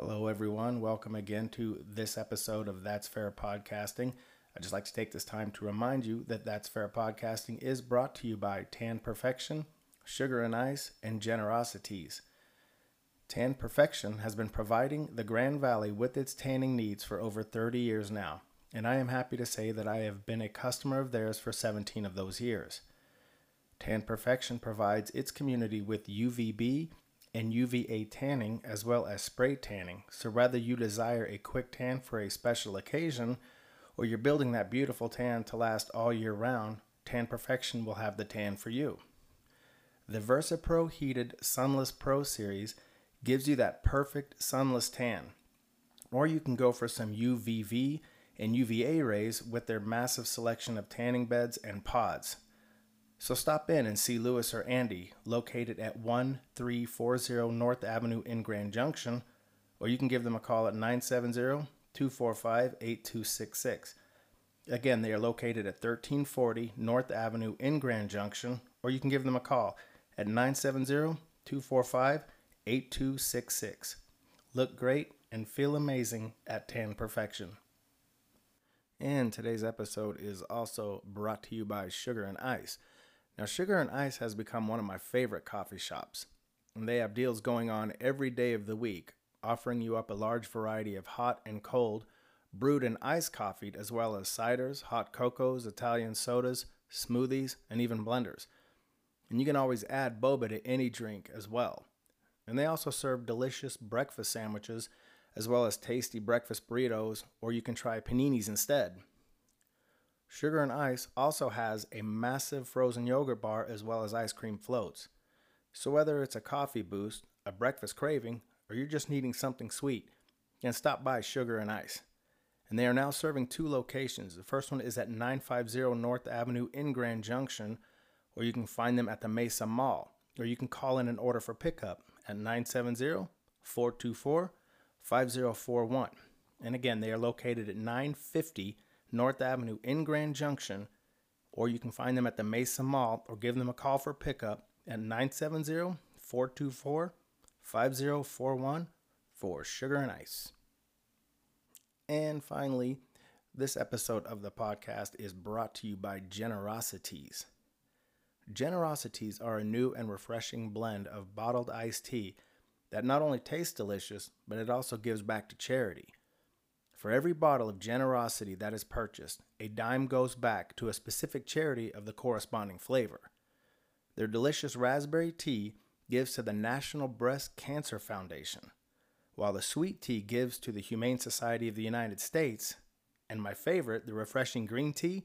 Hello, everyone. Welcome again to this episode of That's Fair Podcasting. I'd just like to take this time to remind you that That's Fair Podcasting is brought to you by Tan Perfection, Sugar and Ice, and Generosities. Tan Perfection has been providing the Grand Valley with its tanning needs for over 30 years now, and I am happy to say that I have been a customer of theirs for 17 of those years. Tan Perfection provides its community with UVB and UVA tanning as well as spray tanning. So, whether you desire a quick tan for a special occasion or you're building that beautiful tan to last all year round, Tan Perfection will have the tan for you. The VersaPro Heated Sunless Pro Series gives you that perfect sunless tan. Or you can go for some UVB and UVA rays with their massive selection of tanning beds and pods. So stop in and see Lewis or Andy, located at 1340 North Avenue in Grand Junction, or you can give them a call at 970 245 8266. Again, they are located at 1340 North Avenue in Grand Junction, or you can give them a call at 970 245 8266. Look great and feel amazing at Tan Perfection. And today's episode is also brought to you by Sugar and Ice. Now, Sugar and Ice has become one of my favorite coffee shops, and they have deals going on every day of the week, offering you up a large variety of hot and cold, brewed and iced coffee, as well as ciders, hot cocos, Italian sodas, smoothies, and even blenders. And you can always add boba to any drink as well. And they also serve delicious breakfast sandwiches, as well as tasty breakfast burritos, or you can try paninis instead. Sugar and Ice also has a massive frozen yogurt bar as well as ice cream floats. So whether it's a coffee boost, a breakfast craving, or you're just needing something sweet, can stop by Sugar and Ice. And they are now serving two locations. The first one is at 950 North Avenue in Grand Junction, or you can find them at the Mesa Mall, or you can call in an order for pickup at 970 424 5041. And again, they are located at 950 North Avenue in Grand Junction, or you can find them at the Mesa Mall or give them a call for pickup at 970 424 5041 for Sugar and Ice. And finally, this episode of the podcast is brought to you by Generosities. Generosities are a new and refreshing blend of bottled iced tea that not only tastes delicious, but it also gives back to charity. For every bottle of generosity that is purchased, a dime goes back to a specific charity of the corresponding flavor. Their delicious raspberry tea gives to the National Breast Cancer Foundation, while the sweet tea gives to the Humane Society of the United States, and my favorite, the refreshing green tea,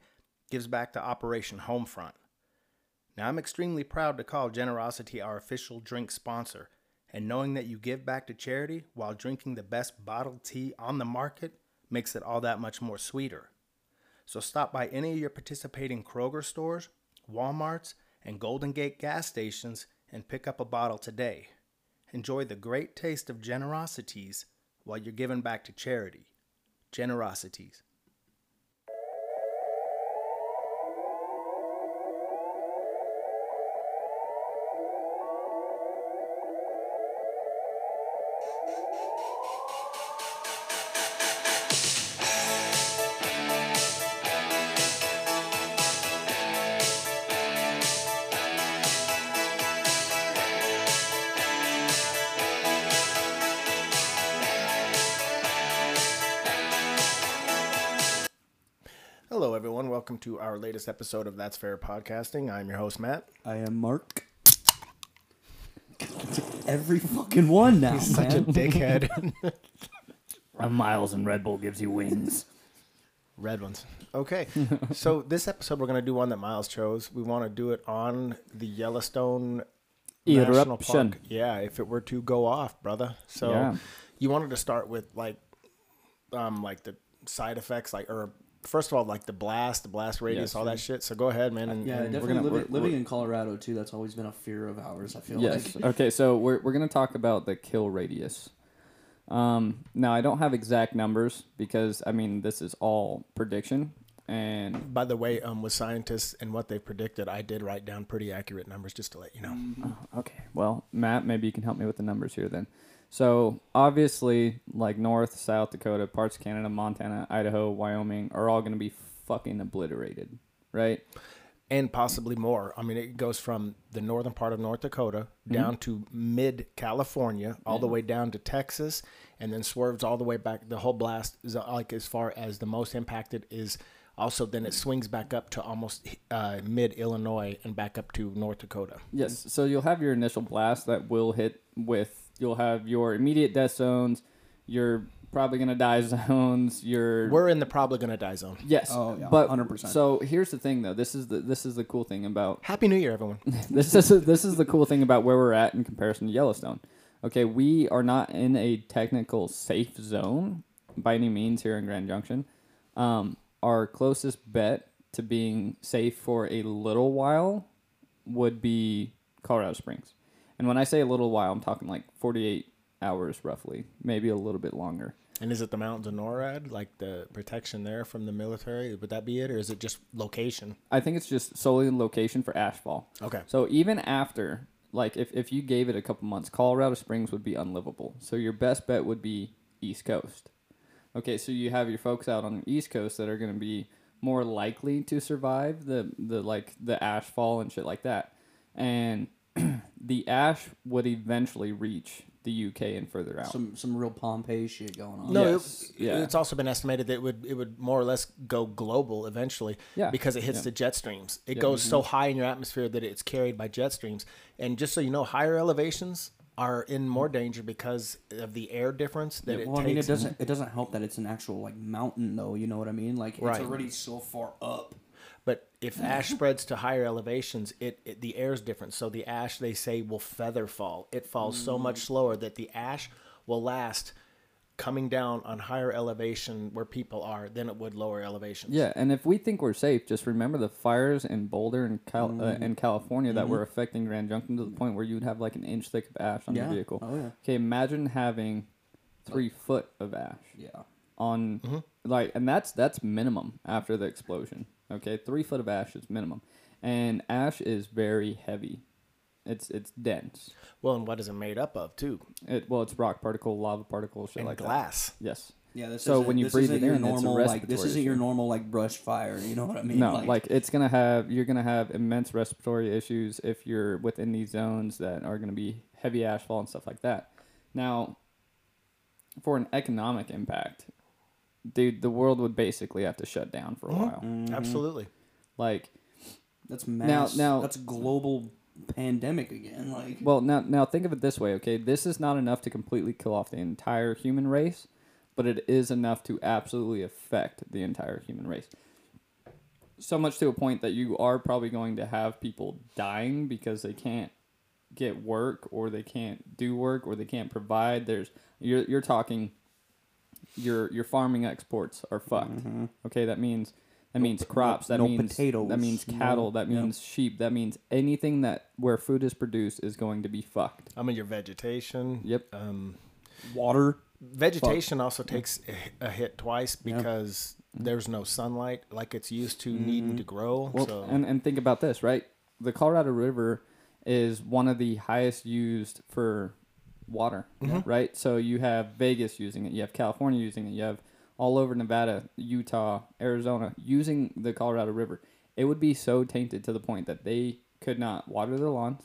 gives back to Operation Homefront. Now, I'm extremely proud to call Generosity our official drink sponsor, and knowing that you give back to charity while drinking the best bottled tea on the market makes it all that much more sweeter. So stop by any of your participating Kroger stores, Walmarts, and Golden Gate gas stations and pick up a bottle today. Enjoy the great taste of generosities while you're giving back to charity. Generosities. To our latest episode of That's Fair Podcasting. I'm your host, Matt. I am Mark. Every fucking one now, He's such a man. dickhead. A Miles and Red Bull gives you wings. Red ones. Okay. so this episode, we're going to do one that Miles chose. We want to do it on the Yellowstone National Eruption. Park. Yeah, if it were to go off, brother. So Yeah. you wanted to start with like, um, like the side effects, like or first of all, like the blast, the blast radius, Yes, all that shit. So go ahead, man. And, Yeah, and we're definitely gonna living, we're- living in Colorado too. That's always been a fear of ours. I feel Yes. like. okay, so we're we're gonna talk about the kill radius. Um, now I don't have exact numbers because I mean this is all prediction, and By the way, um, with scientists and what they predicted, I did write down pretty accurate numbers just to let you know. okay, well Matt, maybe you can help me with the numbers here then. So obviously, like North, South Dakota, parts of Canada, Montana, Idaho, Wyoming are all going to be fucking obliterated, right? and possibly more. I mean, it goes from the northern part of North Dakota down to mid California, all the way down to Texas, and then swerves all the way back. The whole blast is uh, like as far as the most impacted is. Also, then it swings back up to almost uh, mid Illinois and back up to North Dakota. Yes. So you'll have your initial blast that will hit with. You'll have your immediate death zones. You're probably gonna die zones. Your We're in the probably gonna die zone. yes. Oh, yeah, but 100%. So here's the thing, though. This is the this is the cool thing about Happy New Year, everyone. this is this is the cool thing about where we're at in comparison to Yellowstone. Okay, we are not in a technical safe zone by any means here in Grand Junction. Um, our closest bet to being safe for a little while would be Colorado Springs. And when I say a little while, I'm talking like 48 hours roughly, maybe a little bit longer. And is it the mountains of NORAD, like the protection there from the military? Would that be it, or is it just location? I think it's just solely location for ashfall. Okay. So even after, like, if, if you gave it a couple months, Colorado Springs would be unlivable. So your best bet would be East Coast. Okay, so you have your folks out on the East Coast that are going to be more likely to survive the the like the ashfall and shit like that, and the ash would eventually reach the UK and further out. Some some real Pompeii shit going on. No, Yes, it, yeah. it's also been estimated that it would it would more or less go global eventually. Yeah, Because it hits yeah. the jet streams. It Yeah. goes so mm-hmm. high in your atmosphere that it's carried by jet streams. And just so you know, higher elevations are in more danger because of the air difference that it well, I takes. mean, it doesn't it doesn't help that it's an actual like mountain though. You know what I mean? Like Right. it's already so far up. If ash spreads to higher elevations, it, it the air is different. So the ash they say will feather fall. It falls so much mm. slower that the ash will last coming down on higher elevation where people are than it would lower elevations. Yeah, and if we think we're safe, just remember the fires in Boulder and Cal- uh, mm-hmm. in California that were mm-hmm. affecting Grand Junction to the point where you'd have like an inch thick of ash on Yeah. your vehicle. Oh, yeah. Okay, imagine having three foot of ash Yeah. on mm-hmm. like, and that's that's minimum after the explosion. Okay, three foot of ash is minimum, and ash is very heavy. It's it's dense. Well, and what is it made up of too? It well, it's rock particle, lava particle, shit And like glass. that. Yes. Yeah. This So when you this breathe it your in, it's a normal like this isn't your normal like brush fire. You know what I mean? No, like, it's gonna have you're gonna have immense respiratory issues if you're within these zones that are gonna be heavy ashfall and stuff like that. Now, for an economic impact, dude, the world would basically have to shut down for a while. Mm-hmm. Absolutely. Like, that's mass. now- that's global pandemic again. Like well, now now think of it this way, okay? This is not enough to completely kill off the entire human race, but it is enough to absolutely affect the entire human race. So much to a point that you are probably going to have people dying because they can't get work or they can't do work or they can't provide. There's you're you're talking your your farming exports are fucked. Okay, that means that means crops. That no means potatoes, That means no- cattle. that yeah. means sheep. That means anything that where food is produced is going to be fucked. I mean, your vegetation. Yep. Um, water. vegetation also takes a, a hit twice because there's no sunlight like it's used to needing to grow. Well, so and and think about this, right? The Colorado River is one of the highest used for water, mm-hmm. right? So you have Vegas using it, you have California using it, you have all over Nevada, Utah, Arizona using the Colorado River. It would be so tainted to the point that they could not water their lawns.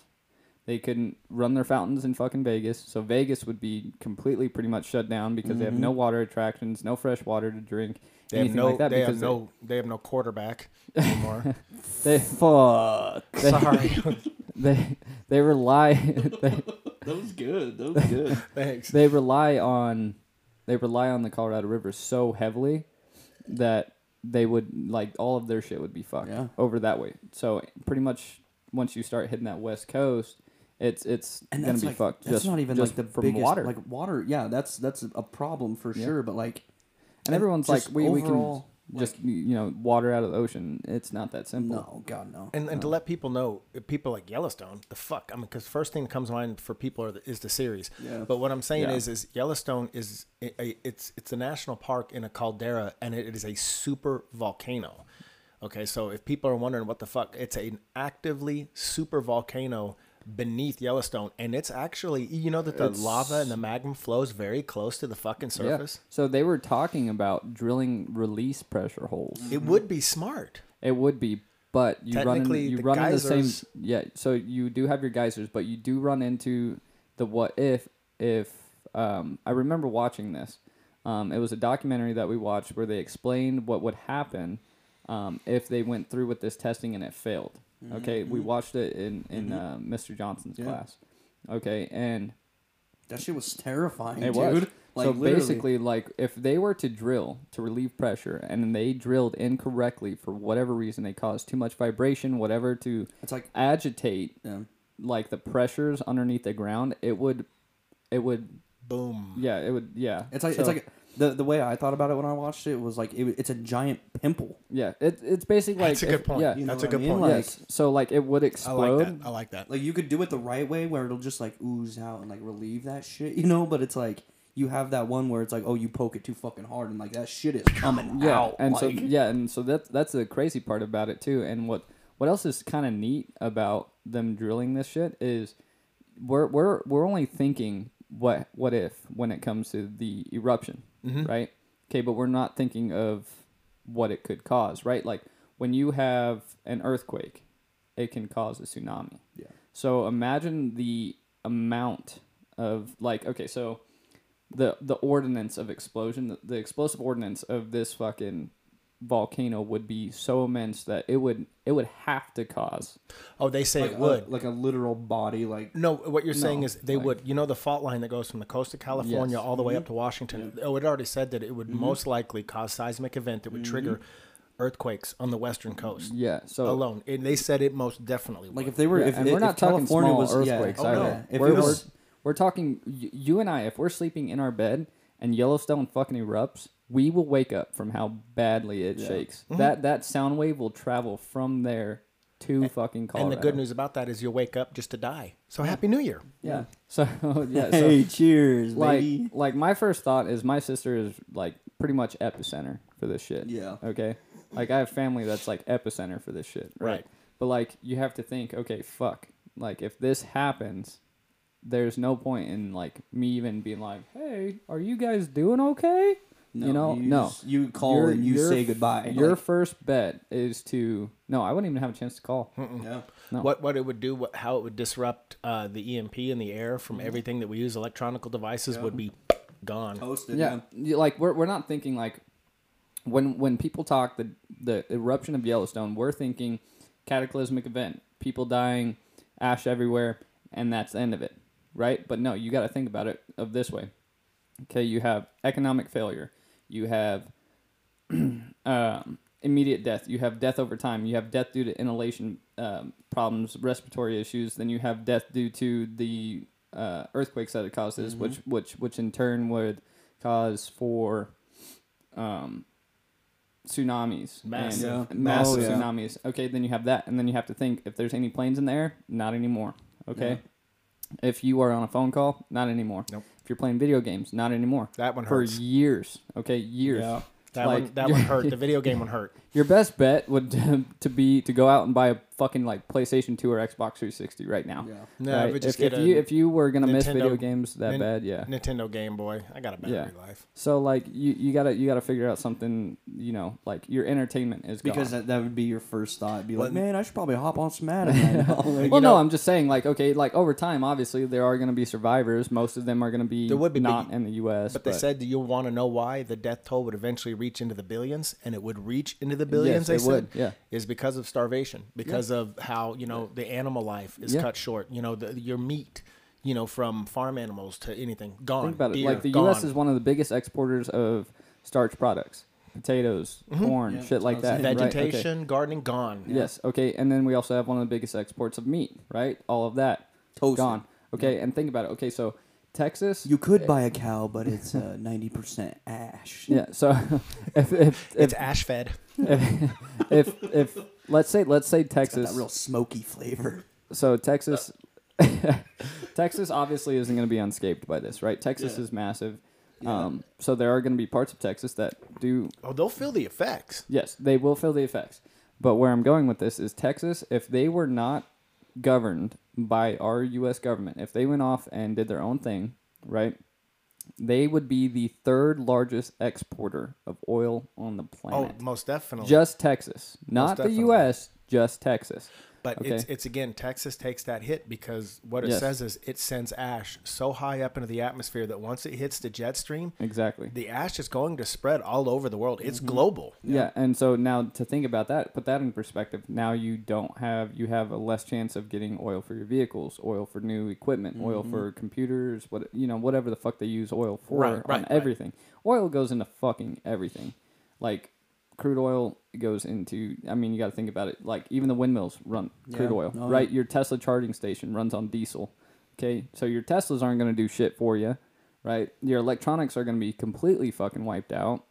They couldn't run their fountains in fucking Vegas. So Vegas would be completely pretty much shut down because they have mm-hmm. no water attractions, no fresh water to drink, they have no like that. they have no they have no quarterback anymore. they, Fuck. they, Sorry. they they rely they, That was good. That was good. Thanks. they rely on they rely on the Colorado River so heavily that they would like all of their shit would be fucked Yeah. over that way. So pretty much once you start hitting that west coast, it's it's and gonna that's be like, fucked. That's just, not even just like the from biggest water. like water. Yeah, that's that's a problem for Yeah. sure. But like, and everyone's like, just we, we can overall, just you know water out of the ocean. It's not that simple. no, God no. And, and to let people know, people like Yellowstone, the fuck, I mean, because first thing that comes to mind for people are the, is the series. Yeah. But what I'm saying Yeah. is, is Yellowstone is a, a, it's it's a national park in a caldera, and it is a super volcano. Okay, so if people are wondering what the fuck, it's an actively super volcano beneath Yellowstone, and it's actually you know that the It's- lava and the magma flows very close to the fucking surface. So they were talking about drilling release pressure holes. It would be smart. It would be, but you run Technically, you the run into the same. Yeah, so you do have your geysers, but you do run into the what if if um, I remember watching this. Um, it was a documentary that we watched where they explained what would happen um, if they went through with this testing and it failed. Okay, we watched it in in uh, Mr. Johnson's Yeah. class. Okay, and That shit was terrifying, it dude. was. Like so literally. basically, like if they were to drill to relieve pressure and they drilled incorrectly for whatever reason, they caused too much vibration, whatever to it's like agitate yeah. like the pressures underneath the ground, it would, it would, Boom. yeah, it would, yeah. It's like So, it's like the the way I thought about it when I watched it was like it, it's a giant pimple. yeah, it, it's basically like That's a if- good point. Yeah, You know That's a what I good mean? point. Like- yes. So like it would I explode. like that. I like that. Like you could do it the right way where it'll just like ooze out and like relieve that shit, you know. But it's like you have that one where it's like, oh, you poke it too fucking hard and like that shit is coming yeah out. and so like, yeah and so that's that's the crazy part about it too and what what else is kind of neat about them drilling this shit is we're we're we're only thinking what what if when it comes to the eruption Mm-hmm. right? Okay but we're not thinking of what it could cause right? Like when you have an earthquake it can cause a tsunami. Yeah. so imagine the amount of like okay so the the ordinance of explosion the, the explosive ordinance of this fucking volcano would be so immense that it would it would have to cause Oh, they say like, it would. a, like a literal body, like No, what you're saying is they like- would. You know the fault line that goes from the coast of California Yes. all the way up mm-hmm. to Washington. Oh, it already said that it would mm-hmm. most likely cause seismic event that would mm-hmm. trigger earthquakes on the western coast yeah so alone. And they said it most definitely. like if they were yeah, if, and if we're not talking California small was earthquakes yeah, Oh, no. If we're, it was we're, we're talking you and I if we're sleeping in our bed and Yellowstone fucking erupts we will wake up from how badly it shakes Mm-hmm. that that sound wave will travel from there to fucking Colorado and the good news about that is you'll wake up just to die. So happy New Year. yeah so yeah so hey, cheers, like baby. like my first thought is my sister is like pretty much epicenter for this shit. Yeah. Okay. Like I have family that's like epicenter for this shit. Right. Right. But like you have to think, okay, fuck. Like if this happens, there's no point in like me even being like, hey, are you guys doing okay? you know, no. just- you call Your- and you your say f- goodbye. Your like, first bet is to no, I wouldn't even have a chance to call. yeah. No. What what it would do, what, how it would disrupt uh, the EMP in the air Mm-hmm. from everything that we use, electronic devices would be gone. Toasted. yeah, Yeah. like we're we're not thinking like when when people talk the the eruption of Yellowstone, we're thinking cataclysmic event, people dying, ash everywhere, and that's the end of it, right? But no, you got to think about it of this way. Okay, you have economic failure, you have um, immediate death, you have death over time, you have death due to inhalation um, problems, respiratory issues, then you have death due to the uh, earthquakes that it causes, which which which in turn would cause for um, tsunamis, Massive. and Yeah. massive Oh, yeah. tsunamis. Okay, then you have that, and then you have to think if there's any planes in the air, not anymore. Okay, if you are on a phone call, not anymore. Nope. If you're playing video games, not anymore. That one For years, okay, years. Yeah. That like, one that one hurt. The video game one hurt. Your best bet would to be to go out and buy a fucking like PlayStation 2 or Xbox 360 right now. Yeah. No, right? I just if, get if a you if you were gonna miss video games that Nin- bad, yeah. Nintendo Game Boy. I got a battery Yeah. life. So like you, you gotta you gotta figure out something you know like your entertainment is gone. Because that, that would be your first thought. Be like, man, I should probably hop on some Madden. Like, well, you no. I'm just saying, like, okay, like over time, obviously there are going to be survivors. Most of them are going to be, There would be, not you- in the U.S. But they said do you'll want to know why the death toll would eventually reach into the billions, and it would reach into the billions. they it said, would, yeah. is because of starvation, because of how you know the animal life is Yeah. cut short. You know, the, your meat, you know, from farm animals to anything gone. think about it. Beer, Like the gone. U.S. is one of the biggest exporters of starch products, potatoes, mm-hmm. corn, Yeah, shit like that. that's what right? Okay. vegetation, gardening gone. Yes. Okay. And then we also have one of the biggest exports of meat. Right. All of that Toasted. gone. Okay. And think about it. Okay. So Texas. You could buy a cow, but it's uh, ninety percent ash. yeah. So if if It's ash fed. if if if let's say let's say It's got Texas. that real smoky flavor. so Texas, Texas obviously isn't going to be unscathed by this, right? Texas Yeah. is massive. Yeah. Um, so there are going to be parts of Texas that do Oh, they'll feel the effects. Yes, they will feel the effects. But where I'm going with this is Texas, if they were not governed by our U.S. government, if they went off and did their own thing, right, they would be the third largest exporter of oil on the oh, planet. Oh, most definitely. just Texas, not the definitely. U.S., just Texas. But Okay. it's it's again Texas takes that hit because what it Yes. says is it sends ash so high up into the atmosphere that once it hits the jet stream, Exactly. the ash is going to spread all over the world. It's mm-hmm. global. Yeah. and so now to think about that, put that in perspective. Now you don't have you have a less chance of getting oil for your vehicles, oil for new equipment, oil mm-hmm. for computers, what you know, whatever the fuck they use oil for Right, on right, right. everything. Oil goes into fucking everything. Like crude oil goes into I mean, you got to think about it. Like even the windmills run crude Yeah. oil, Oh, right? yeah. Your Tesla charging station runs on diesel. Okay? So your Teslas aren't going to do shit for you, right? Your electronics are going to be completely fucking wiped out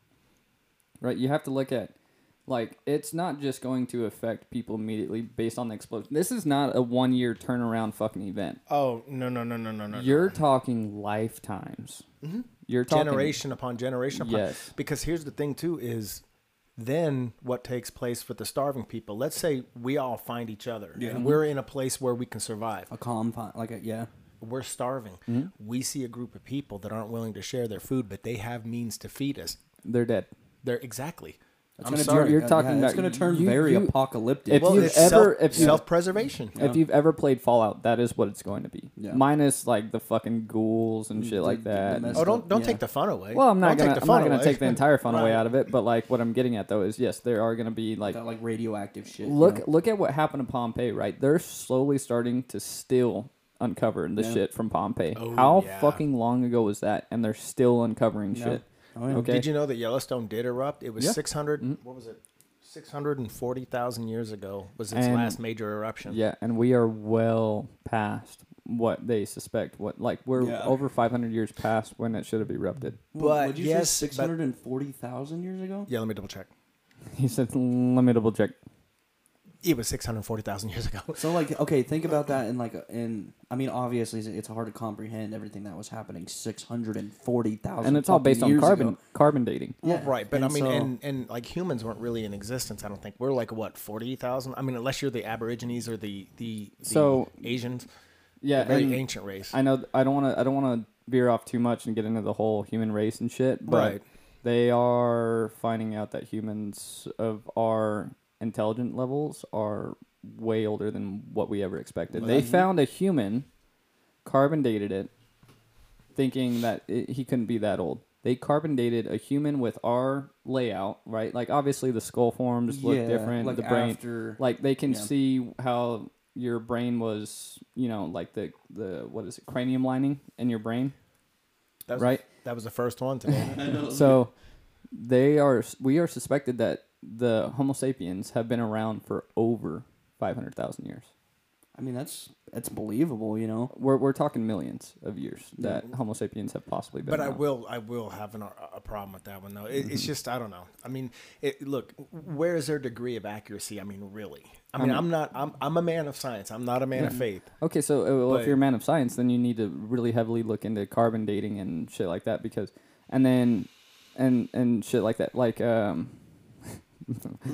right? You have to look at like it's not just going to affect people immediately based on the explosion. This is not a one year turnaround fucking event. Oh no no no no no no. You're talking lifetimes. Mm-hmm. You're talking generation upon generation upon. Yes. Because here's the thing too is then what takes place with the starving people? Let's say we all find each other and we're in a place where we can survive. A calm, fi- like a yeah. We're starving. Mm-hmm. We see a group of people that aren't willing to share their food, but they have means to feed us. They're dead. They're exactly. It's I'm gonna sorry. turn- You're yeah, talking It's going to turn you- very you- apocalyptic. If well, you've it's ever- self, if you- self-preservation. If you've ever played Fallout, that is what it's going to be. Yeah. Minus like the fucking ghouls and mm, shit like that. Oh, don't don't Yeah. take the fun away. well, I'm not Don't gonna take the I'm not gonna take the entire fun away out of it, but like what I'm getting at though is yes, there are gonna be like that like radioactive shit. you look know? look at what happened to Pompeii, right? They're slowly starting to still uncover the Yeah. shit from Pompeii. Oh, How yeah. fucking long ago was that? And they're still uncovering Yeah. shit. Oh, yeah. Okay. Did you know that Yellowstone did erupt? It was Yeah. 600. Mm. What was it? 640,000 years ago was its And- last major eruption. Yeah, and we are well past what they suspect. What like we're Yeah. over 500 years past when it should have erupted. But Would you yes, say 640,000 years ago? Yeah, let me double check. He said, "Let me double check." It was 640,000 years ago. So like, okay, think about that and like, in I mean, obviously it's- it's hard to comprehend everything that was happening 640,000 And it's all based on carbon ago. carbon dating. Yeah, right, but I mean, so- and, and like humans weren't really in existence. I don't think we're like what 40,000. I mean, unless you're the Aborigines or the the, the So- Asians, Yeah, a very ancient race. I know I don't want to I don't want to veer off too much and get into the whole human race and shit, but Right. they are finding out that humans of our intelligent levels are way older than what we ever expected. They found a human, carbon dated it, thinking that it, he couldn't be that old. They carbon dated a human with our layout, right? Like obviously the skull forms look Yeah, different, like the brain after- like they can yeah. see how your brain was, you know, like the the what is it, cranium lining in your brain. That was, right. That was the first one today. So they are we are suspected that the Homo sapiens have been around for over 500,000 years. I mean, that's that's believable, you know. We're we're talking millions of years that Homo sapiens have possibly been But I will, I will have an, a problem with that one though. It, Mm-hmm. It's just, I don't know. I mean, it, look, where is their degree of accuracy? I mean, really. I mean, I'm not. I'm, I'm a man of science. I'm not a man of faith. Okay, so uh, well, if you're a man of science, then you need to really heavily look into carbon dating and shit like that because, and then, and and shit like that. Like, um,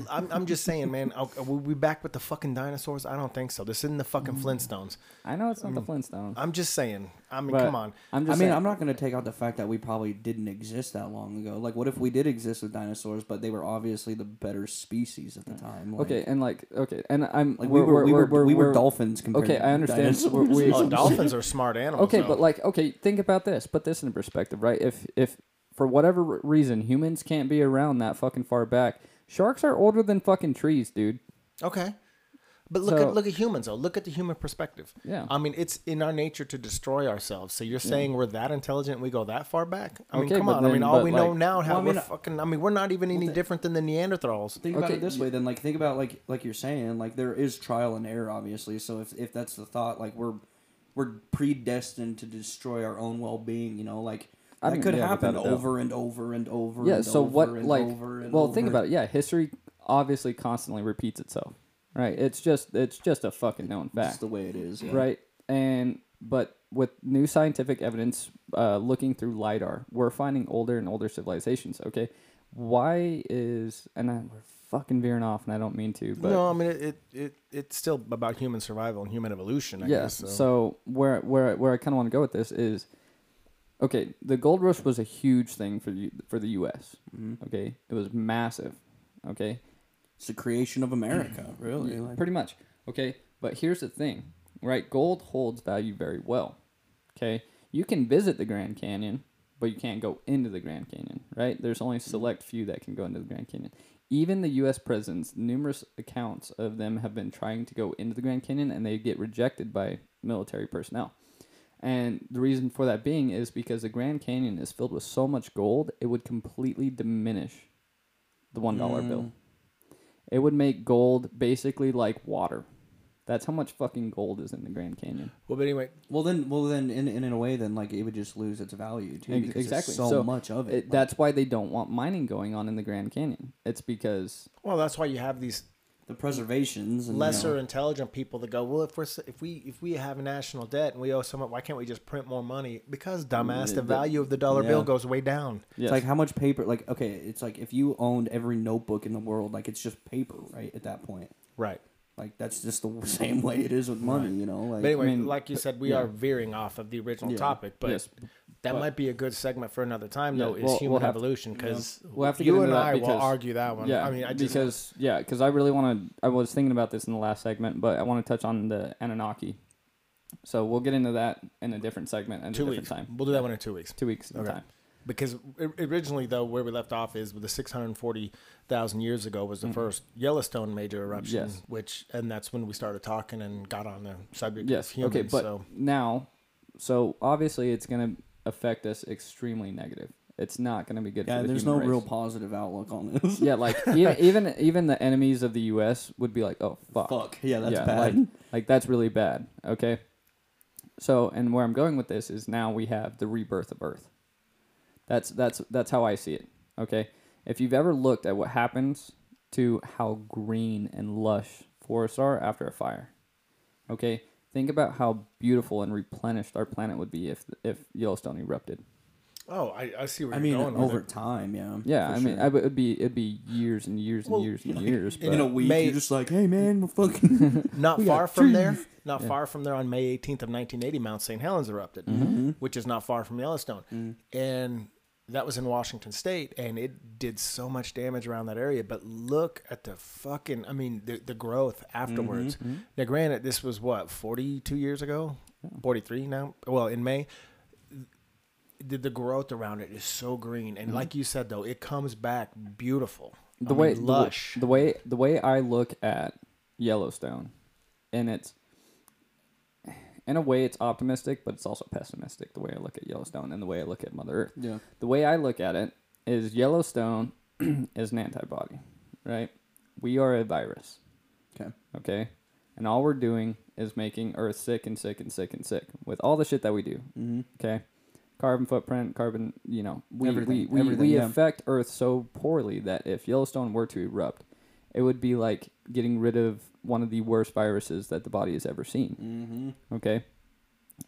I'm, I'm just saying, man. Are are we back with the fucking dinosaurs? I don't think so. This isn't the fucking Mm. Flintstones. I know it's not the Flintstones. I'm just saying. I mean, but come on. I'm just I mean, saying, I'm not going to take out the fact that we probably didn't exist that long ago. Like, what if we did exist with dinosaurs, but they were obviously the better species at the time? Like, okay, and like okay, and I'm like we were we were, we were dolphins compared. Okay, to I understand. dinosaurs. We're- we- Oh, dolphins are smart animals. Okay, though. but like, okay, think about this. Put this in perspective, right? If if for whatever re- reason humans can't be around that fucking far back, sharks are older than fucking trees, dude. Okay. But look So- at look at humans though. Look at the human perspective. Yeah. I mean, it's in our nature to destroy ourselves. So you're saying we're that intelligent? We go that far back? I mean, Okay, come but on. I mean, all but we know now how Well, I we're uh, fucking. I mean, we're not even any different than the Neanderthals. Think about Okay, it this way, then. Like, think about like like you're saying, like there is trial and error, obviously. So if if that's the thought, like we're we're predestined to destroy our own well being. You know, like I that mean, could yeah, happen without a doubt. over and over and over. Yeah. and So over what, and like, over and well, think over. about it. Yeah, history obviously constantly repeats itself, right? It's just it's just a fucking known That's fact. the way it is. Yeah. right? And but with new scientific evidence, uh, looking through lidar, we're finding older and older civilizations. Okay, why is and I, we're fucking veering off, and I don't mean to, but no, I mean it, it, it. It's still about human survival and human evolution. I yeah. guess. So. So. where where where I kind of want to go with this is, okay, the gold rush was a huge thing for the for the U.S. Mhm. Okay, it was massive. Okay, It's the creation of America, really. Like, pretty much. Okay, but here's the thing, right? Gold holds value very well. Okay, you can visit the Grand Canyon, but you can't go into the Grand Canyon, right? There's only select few that can go into the Grand Canyon. Even the U.S. presidents, numerous accounts of them have been trying to go into the Grand Canyon, and they get rejected by military personnel. And the reason for that being is because the Grand Canyon is filled with so much gold, it would completely diminish the one dollar Mm. bill. It would make gold basically like water. That's how much fucking gold is in the Grand Canyon. well, but anyway, well, then, well, then, in, in, in a way, then like it would just lose its value too. Because exactly. so, So, much of it. It, that's why they don't want mining going on in the Grand Canyon. It's because well, that's why you have these the preservations and you lesser know, intelligent people that go, well, if we're if we if we have a national debt and we owe so much, why can't we just print more money? Because mm, dumbass, the the- value of the dollar Yeah. bill goes way down. yes, It's like how much paper? Like okay, it's like if you owned every notebook in the world, like it's just paper, right? At that point, Right. like that's just the same way it is with money, you know. Like But anyway, mean, like you said, we yeah. are veering off of the original Yeah. topic, but Yes, that but- might be a good segment for another time. Yeah, though, is we'll- human we'll evolution because We'll have to you and I will argue that one. yeah. I mean, I just because yeah, because I really want to. I was thinking about this in the last segment, but I want to touch on the Anunnaki. So we'll get into that in a different segment and a different weeks. time. We'll do that one in two weeks. Two weeks Okay. time. Because originally, though, where we left off is with the 640,000 years ago was the first Yellowstone major eruption, Mm-hmm. Yes. which, and that's when we started talking and got on the subject Yes. of humans. okay, but so, now, so obviously it's going to affect us extremely negative. It's not going to be good. yeah, for the there's no human real positive outlook on this. yeah, like even, even even the enemies of the U.S. would be like, "Oh fuck, Fuck. Yeah, that's bad. Like, like that's really bad." Okay. So, and where I'm going with this is now we have the rebirth of Earth. That's that's that's how I see it. Okay, if you've ever looked at what happens to how green and lush forests are after a fire, okay, think about how beautiful and replenished our planet would be if if Yellowstone erupted. oh, I, I see where I you're mean, going with over it. time, yeah. Yeah, for I mean. I would it'd be it'd be years and years and Well, years and years. in a week, May- you're just like, hey man, we're fucking. Not We far from there, trees. not Yeah. far from there on May 18th of 1980, Mount St. Helens erupted, Mm-hmm. which is not far from Yellowstone. Mm. And that was in Washington State, and it did so much damage around that area. But look at the fucking, I mean, the, the growth afterwards. Mm-hmm. Now, granted, this was what, 42 years ago? 43 now? Well, in May. The, the growth around it is so green. And like you said, though, it comes back beautiful. Mm-hmm. the I way mean, the lush. The, way the way I look at Yellowstone, and it's in a way it's optimistic, but it's also pessimistic. The way I look at Yellowstone and the way I look at Mother Earth. yeah. The way I look at it is Yellowstone is an antibody, right? We are a virus, Okay. okay, and all we're doing is making Earth sick and sick and sick and sick with all the shit that we do. Mm-hmm. Okay. Carbon footprint, carbon, you know, we, we, we, everything, we yeah. affect Earth so poorly that if Yellowstone were to erupt, it would be like getting rid of one of the worst viruses that the body has ever seen. Mm-hmm. Okay.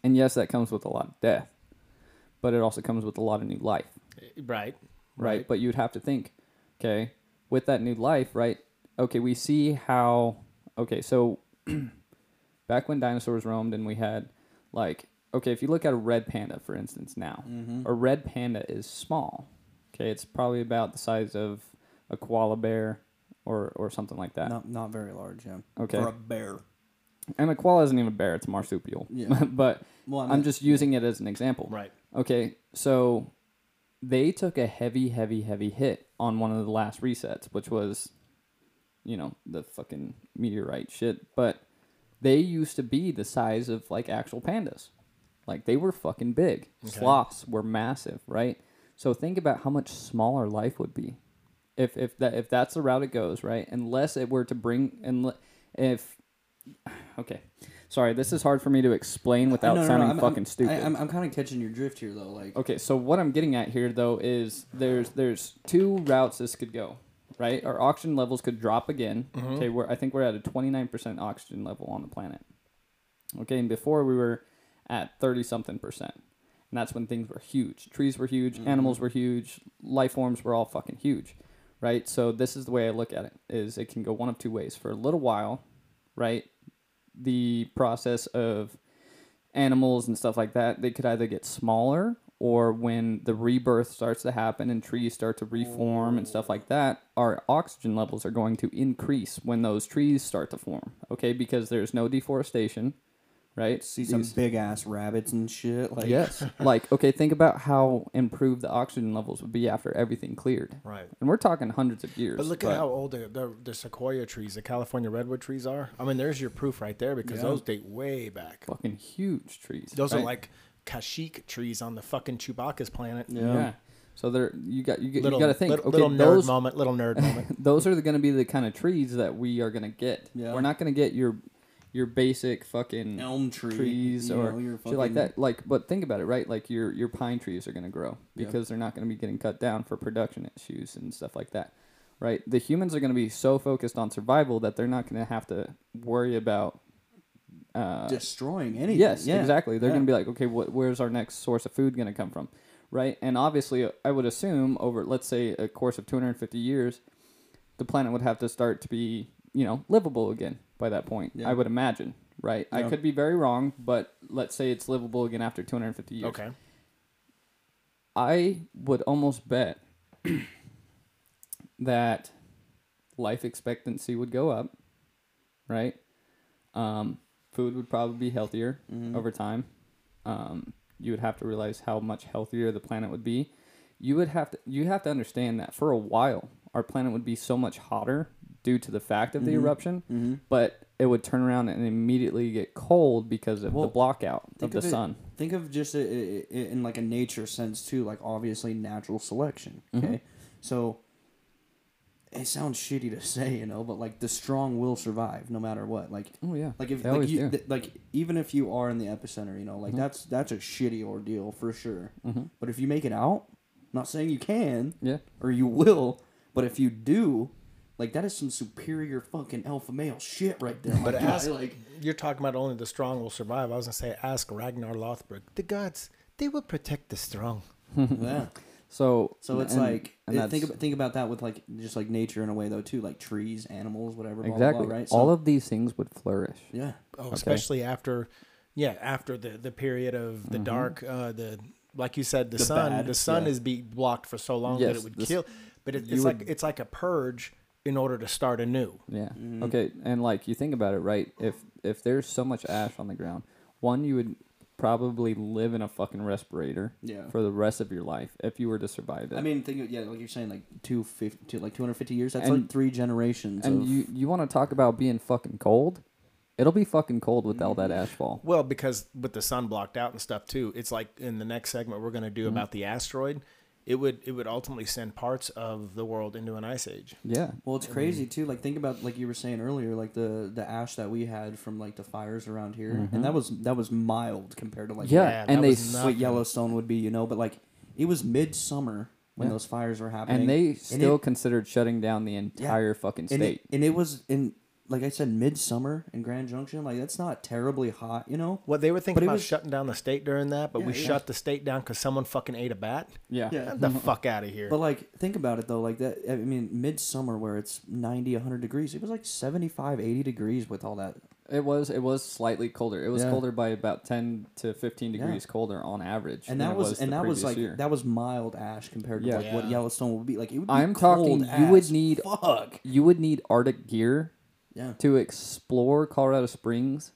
And yes, that comes with a lot of death, but it also comes with a lot of new life, Right. right? But you'd have to think, okay, with that new life, right? Okay, we see how, okay, so back when dinosaurs roamed and we had like okay if you look at a red panda for instance now Mm-hmm. a red panda is small okay it's probably about the size of a koala bear or or something like that Not not very large, yeah. Okay. For a bear. and a koala isn't even a bear it's a marsupial Yeah. but Well, I i'm just using it as an example Right. okay so they took a heavy heavy heavy hit on one of the last resets which was you know the fucking meteorite shit but they used to be the size of like actual pandas like they were fucking big Okay. sloths were massive right so think about how much smaller life would be if if that if that's the route it goes right unless it were to bring and if okay sorry this is hard for me to explain without No, no, no, sounding I'm- fucking I'm, stupid I, I'm, I'm kind of catching your drift here, though. Like, Okay, so what I'm getting at here though is there's there's two routes this could go, right? Our oxygen levels could drop again. Okay, we're I think we're at a 29% oxygen level on the planet. Okay, and before we were at 30 something percent. and that's when things were huge. Trees were huge, Mm-hmm. animals were huge, life forms were all fucking huge, right? So this is the way I look at it: is it can go one of two ways. For a little while, right, the process of animals and stuff like that, they could either get smaller or when the rebirth starts to happen and trees start to reform and stuff like that, our oxygen levels are going to increase when those trees start to form. Okay, because there's no deforestation, right? See some These- big ass rabbits and shit. Like yes. like, okay, think about how improved the oxygen levels would be after everything cleared. Right. And we're talking hundreds of years. But look at how old the, the, the sequoia trees, the California redwood trees are. I mean, there's your proof right there because Yeah. those date way back. fucking huge trees. Those are right? like Kashyyyk trees on the fucking Chewbacca's planet. Yeah. yeah. So they're you got you, get- Little, you got to think little, okay little nerd those moment, little nerd moment. those are going to be the kind of trees that we are going to get. Yeah. We're not going to get your your basic fucking elm tree trees you or know, shit like that. Like, but think about it, right? Like your your pine trees are going to grow because they're not going to be getting cut down for production issues and stuff like that, right? The humans are going to be so focused on survival that they're not going to have to worry about. Uh, destroying anything. Yes, yeah. exactly. They're Yeah. going to be like, okay, what, where's our next source of food going to come from, right? And obviously, I would assume over, let's say, a course of 250 years, the planet would have to start to be, you know, livable again by that point. Yeah. I would imagine, right? I could be very wrong, but let's say it's livable again after 250 years. Okay. I would almost bet that life expectancy would go up, right? Um, food would probably be healthier Mhm. over time. Um, you would have to realize how much healthier the planet would be. You would have to you have to understand that for a while our planet would be so much hotter due to the fact of the Mhm. eruption, Mhm. but it would turn around and immediately get cold because of Well, the blockout of the of it- sun. Think of just i- i- i- in like a nature sense too, like obviously natural selection. Mhm. Okay, so it sounds shitty to say, you know, but like the strong will survive no matter what. Like Oh yeah, like if like you th- like even if you are in the epicenter, you know, like Mhm. that's that's a shitty ordeal for sure. Mhm. But if you make it out, I'm not saying you can yeah. or you will, but if you do, like that is some superior fucking alpha male shit right there. But my guy. ask- like You're talking about only the strong will survive. I was gonna say, ask Ragnar Lothbrok. The gods, they will protect the strong. yeah. So So it's and- like and uh, think about, think about that with like just like nature in a way though too, like trees, animals, whatever. Blah, exactly Blah, blah, right. all of these things would flourish. yeah. Oh, especially after, yeah, after the the period of the Mhm. dark, uh, the like you said, the, The sun. bad, the sun yeah. is be blocked for so long that it would this- kill. But it, it's like would- it's like a purge in order to start anew. Yeah. Mhm. Okay, and like you think about it, right? If if there's so much ash on the ground, one you would probably live in a fucking respirator Yeah. for the rest of your life if you were to survive it. I mean, think of, yeah, like you're saying, like two fifty, like two hundred fifty years. That's And- like three generations. and of, you you want to talk about being fucking cold? It'll be fucking cold with all that ash fall. Well, because with the sun blocked out and stuff too, it's like in the next segment we're going to do Mm-hmm. about the asteroid. It would it would ultimately send parts of the world into an ice age. Yeah. Well, it's crazy too. Like think about like you were saying earlier, like the the ash that we had from like the fires around here, and that was that was mild compared to like Mm-hmm. Yeah, Yeah, and that they was what Yellowstone would be, you know. But like it was midsummer when Yeah. those fires were happening, and they it- still considered shutting down the entire fucking and state. it, and it was in like I said, midsummer in Grand Junction. Like that's not terribly hot, you know. What they were thinking it about was- shutting down the state during that, but Yeah, we yeah. shut the state down because someone fucking ate a bat. yeah. Yeah. Get the fuck out of here. But like, think about it though. Like that. I mean, midsummer where it's 90, 100 degrees. It was like 75, 80 degrees with all that. It was it was slightly colder. It was Yeah. colder by about 10 to 15 Yeah. degrees colder on average. And that it was, and that was like year. that was mild ash compared to Yeah. like what Yellowstone would be. Like it would be I'm cold talking you would need fuck. you would need arctic gear Yeah. to explore Colorado Springs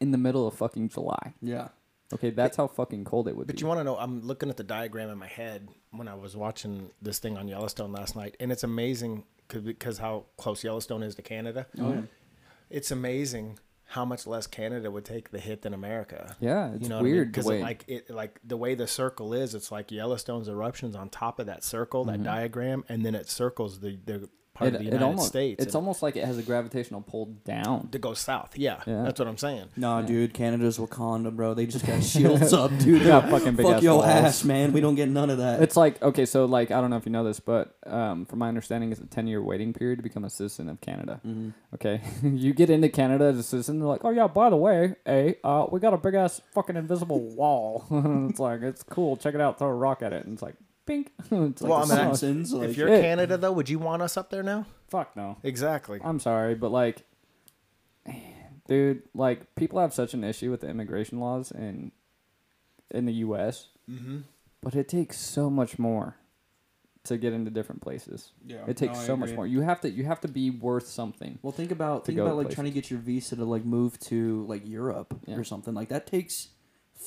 in the middle of fucking July. Yeah. Okay, that's how fucking cold it would But be. But you want to know? I'm looking at the diagram in my head when I was watching this thing on Yellowstone last night, and it's amazing because how close Yellowstone is to Canada. Oh yeah. It's amazing how much less Canada would take the hit than America. yeah, it's you know what I mean? weird because like it like the way the circle is, it's like Yellowstone's eruptions on top of that circle, Mm-hmm. that diagram, and then it circles the the part it, of the it United almost, States. It's and almost like it has a gravitational pull down. to go south. Yeah, Yeah. that's what I'm saying. No, dude, Canada's Wakanda, bro. They just got shields up, dude. They got fucking big Fuck ass your walls. ass, man. We don't get none of that. It's like okay, so like I don't know if you know this, but um, from my understanding, it's a ten year waiting period to become a citizen of Canada. Mm-hmm. Okay, you get into Canada as a citizen, they're like, oh yeah, by the way, hey, uh, we got a big ass fucking invisible wall. it's like it's cool. Check it out. Throw a rock at it, and it's like pink. it's like Well, I a mean, I- song. Simpsons, like, if you're Yeah. Canada, though, would you want us up there now? fuck no. Exactly. I'm sorry, but like, dude, like people have such an issue with the immigration laws in in the U.S. Mm-hmm. But it takes so much more to get into different places. Yeah, it takes no, I so much more. You have to you have to be worth something. Well, think about think about like places. trying to get your visa to like move to like Europe Yeah. or something. Like that takes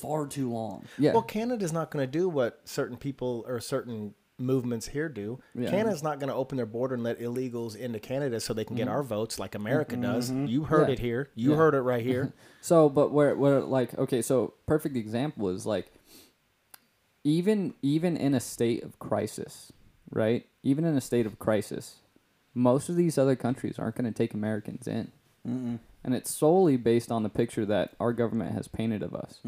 far too long. Yeah. Well, Canada's not going to do what certain people or certain movements here do. Yeah. Canada's not going to open their border and let illegals into Canada so they can get our votes like America does. You heard Mm-hmm. Yeah. it here. You Yeah. heard it right here. So, but where where like okay, so perfect example is like even even in a state of crisis, right? Even in a state of crisis, most of these other countries aren't going to take Americans in. Mm-mm. And it's solely based on the picture that our government has painted of us.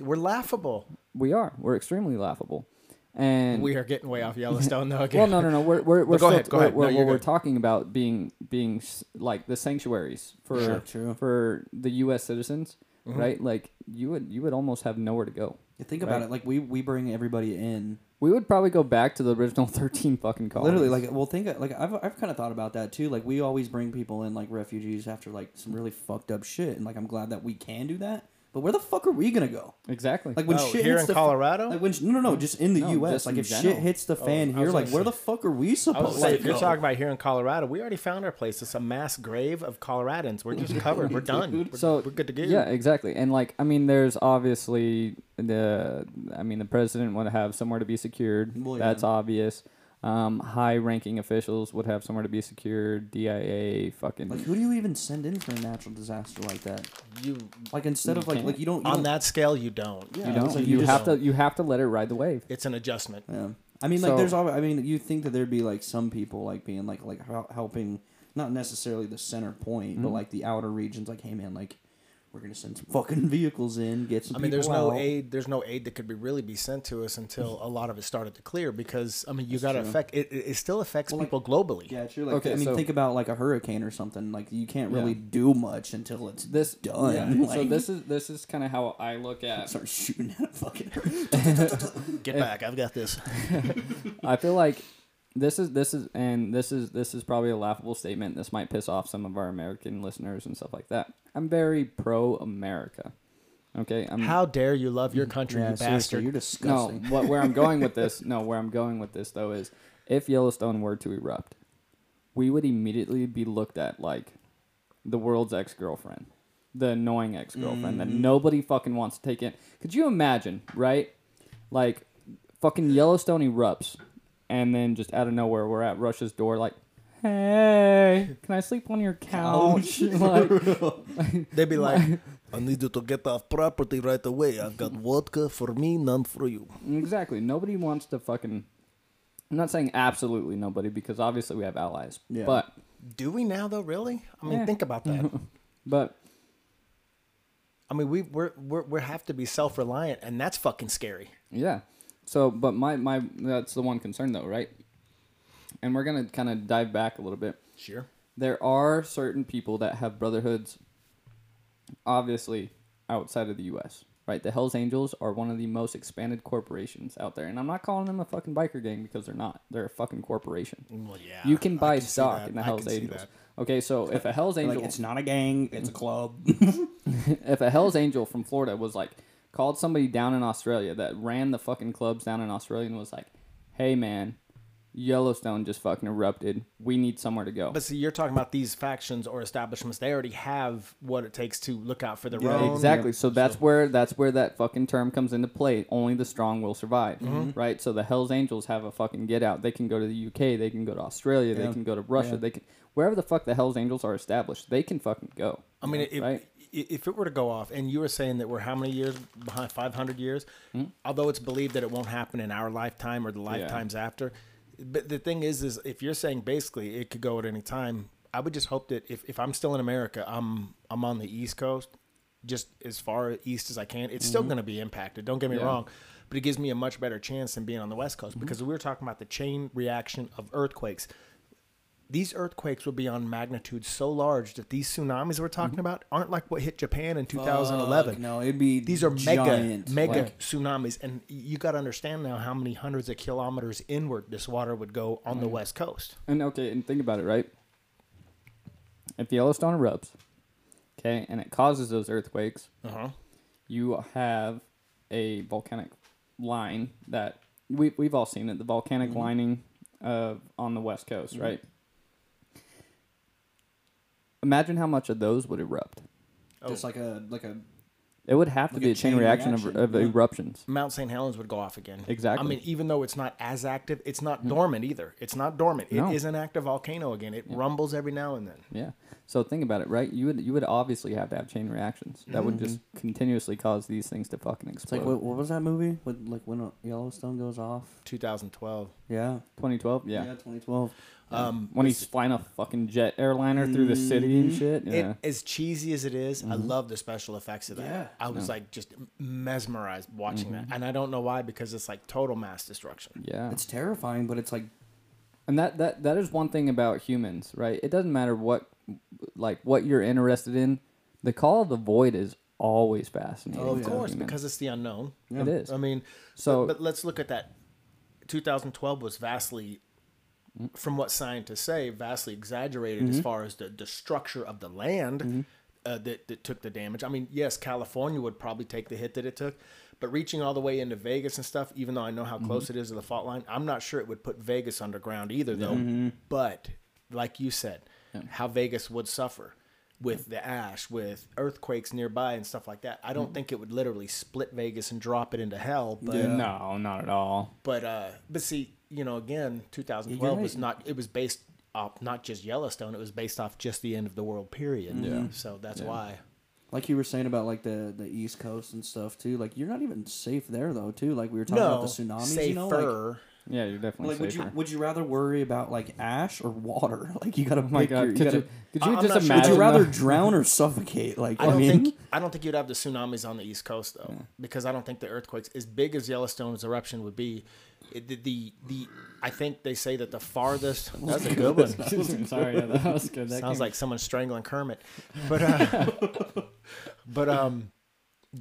We're laughable. We are. We're extremely laughable. And We are getting way off Yellowstone though. Again. Well, no, no, no. We're we're, we're go still, ahead, go we're, ahead. No, We're, you're we're talking about being being s- like the sanctuaries for Sure, for the U.S. citizens, Mm-hmm. right? Like you would you would almost have nowhere to go. You think about it, like we we bring everybody in. We would probably go back to the original thirteen fucking colonies. Literally, like, well, think like I've I've kind of thought about that too. Like, we always bring people in like refugees after like some really fucked up shit, and like I'm glad that we can do that. But where the fuck are we gonna go? exactly. Like when Oh, shit here hits in the fa- Colorado? like when sh- no no no, just in the No, U.S. Like if general. shit hits the oh, fan I here, like gonna where say- the fuck are we supposed gonna you're talking about here in Colorado, we already found our place. It's a mass grave of Coloradans. We're just covered. We're done. We're, so we're good to go. Yeah, exactly. And like, I mean, there's obviously the, I mean, the president would have somewhere to be secured. Well, That's obvious. Um, high-ranking officials would have somewhere to be secured. DIA, fucking. Like who do you even send in for a natural disaster like that? You Like instead You of like can't. like you don't you on don't- that scale, you don't. Yeah, you it's don't. like you you have just- to. You have to let it ride the wave. It's an adjustment. Yeah. I mean, like, So- there's all. I mean, you think that there'd be like some people like being like like hel- helping, not necessarily the center point, but Mhm. like the outer regions. Like, hey man, like we're gonna send some fucking vehicles in, get some. I mean, there's people no out. aid. There's no aid that could be really be sent to us until a lot of it started to clear. Because I mean, you got to affect it. It it still affects Well, like- people globally. Yeah, true. Like, Okay, I mean, so- think about like a hurricane or something. Like, you can't really Yeah. do much until it's This done. yeah, so this is this is kind of how I look at. start shooting at a fucking. hurricane. Get back! I've got this. I feel like this is this is and this is this is probably a laughable statement. This might piss off some of our American listeners and stuff like that. I'm very pro America. Okay, I'm How dare you love your country, yeah, you seriously, bastard? you're no. disgusting. What where I'm going with this? No, where I'm going with this though is if Yellowstone were to erupt, we would immediately be looked at like the world's ex girlfriend, the annoying ex girlfriend that mm. nobody fucking wants to take in. Could you imagine, right? Like fucking Yellowstone erupts, and then just out of nowhere we're at Russia's door, like. Hey, can I sleep on your couch? like, They'd be like, "I need you to get off property right away. I've got vodka for me, none for you." Exactly. Nobody wants to fucking. I'm not saying absolutely nobody because obviously we have allies. Yeah. But Do we now though? Really? I mean, Yeah. think about that. but I mean, we we're, we're we have to be self reliant, and that's fucking scary. yeah. So but my my that's the one concern though, right? And we're gonna kind of dive back a little bit. Sure. There are certain people that have brotherhoods, obviously outside of the U.S. Right, the Hell's Angels are one of the most expanded corporations out there, and I'm not calling them a fucking biker gang because they're not. They're a fucking corporation. Well, yeah. You can I buy see stock in the I Hell's can see Angels. that. Okay, so if a Hell's Angel, like, it's not a gang; it's a club. if a Hell's Angel from Florida was like called somebody down in Australia that ran the fucking clubs down in Australia and was like, "Hey man, Yellowstone just fucking erupted. We need somewhere to go." But see, you're talking about these factions or establishments. They already have what it takes to look out for their Yeah, own. exactly. So that's where that's where that fucking term comes into play. Only the strong will survive, Mm-hmm. right? So the Hell's Angels have a fucking get out. They can go to the UK. They can go to Australia. They can go to Russia. Yeah. They can wherever the fuck the Hell's Angels are established. They can fucking go. I mean, if, Right. If it were to go off, and you were saying that we're how many years behind? Five hundred years. Hmm? Although it's believed that it won't happen in our lifetime or the lifetimes after, But the thing is, is if you're saying basically it could go at any time, I would just hope that if, if I'm still in America, I'm I'm on the East Coast, just as far east as I can. It's still going to be impacted. Don't get me Yeah. wrong, but it gives me a much better chance than being on the West Coast because we were talking about the chain reaction of earthquakes. These earthquakes would be on magnitude so large that these tsunamis we're talking about aren't like what hit Japan in 2011. Fuck, no, it'd be These are giant. mega mega Like- tsunamis, and you got to understand now how many hundreds of kilometers inward this water would go on the west coast. And okay, and think about it, right? If Yellowstone erupts, okay, and it causes those earthquakes, Uh huh. you have a volcanic line that we we've all seen it, the volcanic Mm-hmm. lining uh, on the west coast, right? Imagine how much of those would erupt. Oh. Just like a like a It would have to Like be a a chain, chain reaction, reaction, of, of yeah. eruptions. Mount St. Helens would go off again. Exactly. I mean, even though it's not as active, it's not hmm. dormant either. It's not dormant. It No. is an active volcano again. It rumbles every now and then. Yeah. So think about it, right? You would you would obviously have to have chain reactions that would mm-hmm. just continuously cause these things to fucking It's explode. like what, what was that movie? With like when Yellowstone goes off? 2012. Yeah. 2012, Yeah. yeah. 2012. Um, When he's flying a fucking jet airliner through the city and mm-hmm. shit. Yeah. it, as cheesy as it is, I mm-hmm. love the special effects of that. Yeah. I was like just mesmerized watching that, mm-hmm. and I don't know why because it's like total mass destruction. yeah. It's terrifying, but it's like And that, that that is one thing about humans, right? It doesn't matter what like what you're interested in. The call of the void is always fascinating. Oh, of to course, humans. because it's the unknown. it is. I mean, So- so but, but let's look at that. 2012 was vastly, from what scientists say, vastly exaggerated Mm-hmm. as far as the, the structure of the land uh, that, that took the damage. I mean, yes, California would probably take the hit that it took, but reaching all the way into Vegas and stuff, even though I know how Mm-hmm. close it is to the fault line, I'm not sure it would put Vegas underground either, though. Mm-hmm. But like you said, how Vegas would suffer. With the ash, with earthquakes nearby and stuff like that, I Mm-hmm. don't think it would literally split Vegas and drop it into hell. But no, not at all. but uh, but see, you know, again, 2012 was not. It was based off not just Yellowstone. It was based off just the end of the world period. Yeah. So that's why. like you were saying about like the the East Coast and stuff too. Like you're not even safe there though too. Like we were talking about the tsunamis. safer. You know, like, Yeah, you're definitely like would you would you rather worry about like ash or water? Like you gotta oh my pick god, your, you could gotta, you, could you I- I'm just not sure. imagine? would you rather the- drown or suffocate? Like I I, don't mean, think I don't think you'd have the tsunamis on the East Coast though, because I don't think the earthquakes, as big as Yellowstone's eruption would be, it, the, the the I think they say that the farthest. That's a good one. Sorry, yeah, that was good. That Sounds came- like someone strangling Kermit, but uh, but um,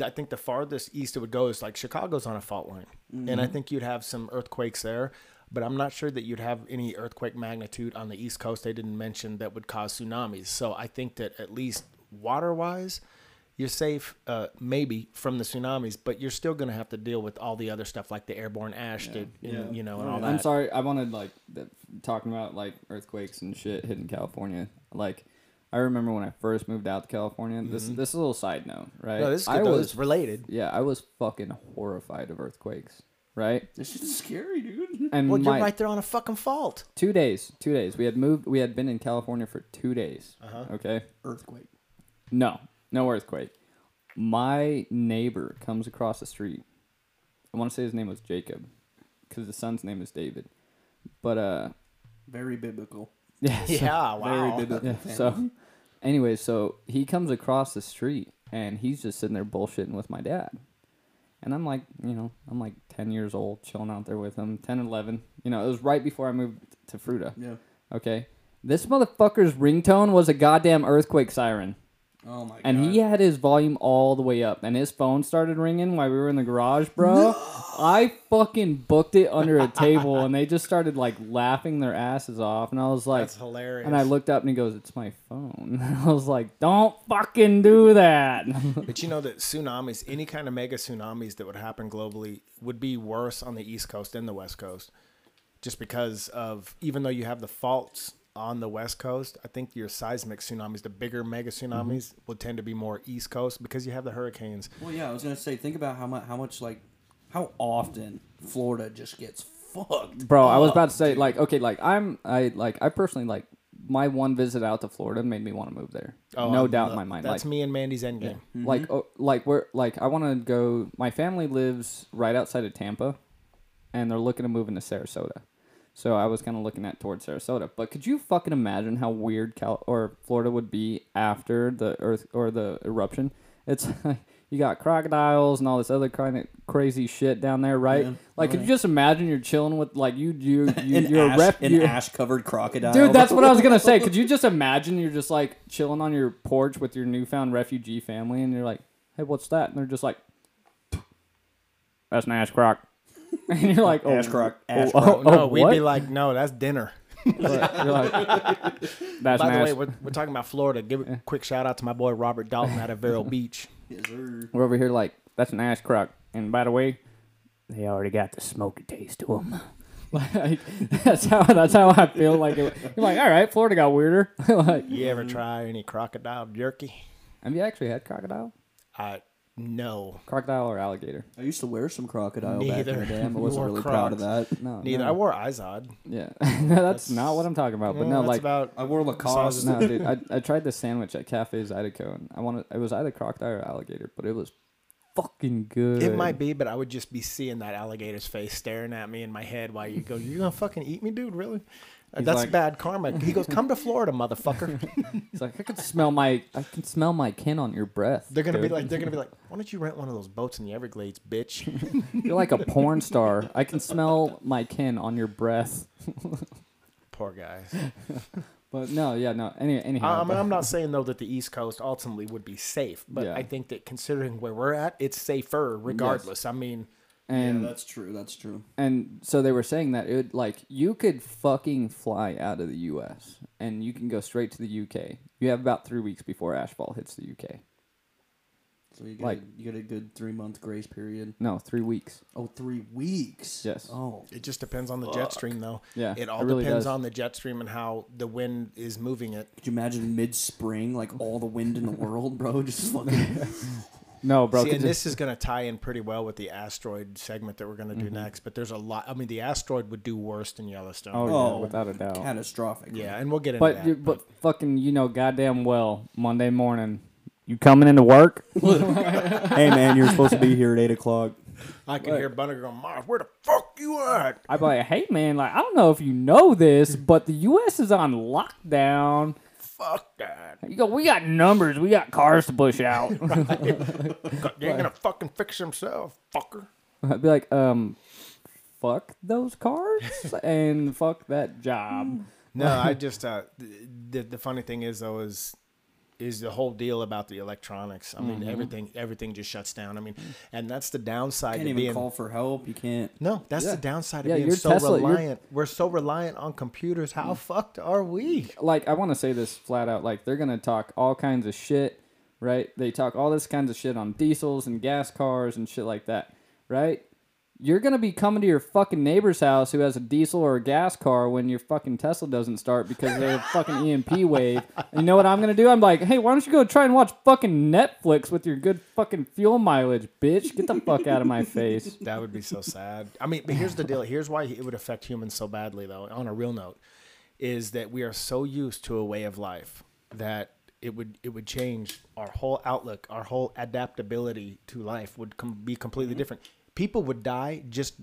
I think the farthest east it would go is like Chicago's on a fault line, and Mm-hmm. I think you'd have some earthquakes there. But I'm not sure that you'd have any earthquake magnitude on the east coast. They didn't mention that would cause tsunamis. So I think that at least water wise, you're safe, uh, maybe from the tsunamis, but you're still going to have to deal with all the other stuff like the airborne ash, that, Yeah. you know, and all that. I'm sorry. I wanted like the, talking about like earthquakes and shit hitting California. Like, I remember when I first moved out to California. This this is a little side note, right? Mm-hmm. No, this is I though. was It's related. yeah, I was fucking horrified of earthquakes. Right, this is scary, dude. and Well, my you're right there on a fucking fault. two days, two days. We had moved. We had been in California for two days. Uh-huh. Okay, Earthquake. no, no earthquake. My neighbor comes across the street. I want to say his name was Jacob, because the son's name is David. But uh, Very biblical. yeah, so- Yeah, Very biblical. Yeah. So, anyway, so he comes across the street and he's just sitting there bullshitting with my dad. And I'm like, you know, I'm like 10 years old, chilling out there with him, 10, 11. You know, it was right before I moved to Fruita. yeah. Okay. This motherfucker's ringtone was a goddamn earthquake siren. Oh my god. And he had his volume all the way up, and his phone started ringing while we were in the garage, bro. I fucking booked it under a table, and they just started like laughing their asses off, and I was like, That's hilarious. and I looked up, and he goes, "It's my phone." I was like, "Don't fucking do that." But you know that tsunamis, any kind of mega tsunamis that would happen globally, would be worse on the East Coast than the West Coast, just because of even though you have the faults on the West Coast, I think your seismic tsunamis, the bigger mega mm-hmm. tsunamis, will tend to be more East Coast because you have the hurricanes. Well, yeah, I was gonna say, think about how much, how much, like, how often Florida just gets fucked. Bro, I was about to say, dude. like, okay, like I'm, I like, I personally like my one visit out to Florida made me want to move there. Oh, no I'm- doubt in my mind. That's like, me and Mandy's endgame. Mm-hmm. like oh, like we're like I want to go. My family lives right outside of Tampa, and they're looking to move into Sarasota. So I was kind of looking at towards Sarasota. But could you fucking imagine how weird Cal or Florida would be after the earth or the eruption? It's like you got crocodiles and all this other kind of crazy shit down there, right? Yeah. Like, could oh, you just imagine you're chilling with like you you, you you're ash, a rep an you're- ash covered crocodile. Dude, that's what I was gonna say. Could you just imagine you're just like chilling on your porch with your newfound refugee family, and you're like, "Hey, what's that?" And they're just like, "That's an ash croc," and you're like, "Oh, Ash croc, ash oh, croc. oh, no, oh, we'd what?" be like, no, that's dinner. like, "That's By an the way, we're, we're talking about Florida. Give a quick shout out to my boy Robert Dalton out of Vero Beach. Yes, sir. We're over here like, "That's an ash croc," and by the way, they already got the smoky taste to them. like, that's how that's how I feel. Like, it, you're like, all right, Florida got weirder. like, You ever try any crocodile jerky? have you actually had crocodile? Uh, no. Crocodile or alligator? I used to wear some crocodile back in Neither. the day. I wasn't wore really proud of that. No, Neither. no. I wore Izod. Yeah, no, that's not what I'm talking about. But Well, no, like, about I wore Lacoste. no, dude, I, I tried the sandwich at Cafe Zydeco, and I wanted it was either crocodile or alligator, but it was fucking good. It might be, but I would just be seeing that alligator's face staring at me in my head while you go, You're gonna fucking eat me, dude? Really? He's That's like- bad karma." He goes, "Come to Florida, motherfucker." He's like I can smell my I can smell my kin on your breath. They're gonna be dude. like, they're gonna be like, "Why don't you rent one of those boats in the Everglades, bitch?" You're like a porn star. I can smell my kin on your breath. Poor guys. But no, yeah, no. Any, anyhow, I, I mean, I'm not saying though that the East Coast ultimately would be safe, but Yeah. I think that considering where we're at, it's safer regardless. I mean, and yeah, that's true. That's true. and so they were saying that it would like you could fucking fly out of the U.S. and you can go straight to the U.K. You have about three weeks before ashfall hits the U.K. So you get Like- a, you get a good three month grace period. No, three weeks. Oh, three weeks. Yes. Oh, it just depends on the jet stream, though. Yeah, it all it really depends does. on the jet stream and how the wind is moving it. could you imagine mid spring, like all the wind in the world, bro? Just fucking. No, bro. See, and this is going to tie in pretty well with the asteroid segment that we're going to do mm-hmm. next. But there's a lot. I mean, the asteroid would do worse than Yellowstone. oh, Oh, yeah, without a doubt. catastrophic. yeah, and we'll get into But that. you, but fucking, you know, goddamn well, Monday morning, you coming into work? hey man, you're supposed to be here at eight o'clock. I can hear Bunner going, Mars, where the fuck you at? I'd be like, hey man, like I don't know if you know this, but the U.S. is on lockdown. Fuck that. You go, we got numbers, we got cars to push out. You ain't going to fucking fix himself, fucker. I'd be like, um, fuck those cars and fuck that job. No, I just uh, the the funny thing is though is is the whole deal about the electronics. I Mm-hmm. mean, everything everything just shuts down. I mean, and that's the downside Can't to even being. call for help. You can't. no, that's Yeah. the downside of Yeah, being you're so Tesla, you're- reliant. We're so reliant on computers. How fucked are we? Like, I want to say this flat out. Like, they're gonna talk all kinds of shit, right? They talk all this kinds of shit on diesels and gas cars and shit like that, right? You're gonna be coming to your fucking neighbor's house who has a diesel or a gas car when your fucking Tesla doesn't start because they have fucking EMP wave. And you know what I'm gonna do? I'm like, hey, why don't you go try and watch fucking Netflix with your good fucking fuel mileage, bitch? Get the fuck out of my face. That would be so sad. I mean, but here's the deal. Here's why it would affect humans so badly, though. On a real note, is that we are so used to a way of life that it would it would change our whole outlook, our whole adaptability to life would com- be completely different. People would die just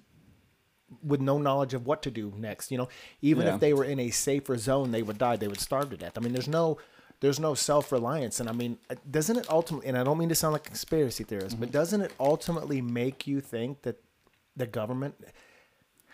with no knowledge of what to do next. You know, even Yeah. if they were in a safer zone, they would die. They would starve to death. I mean, there's no there's no self reliance, and I mean, uh, doesn't it ultimately? And I don't mean to sound like a conspiracy theorist, but doesn't it ultimately make you think that the government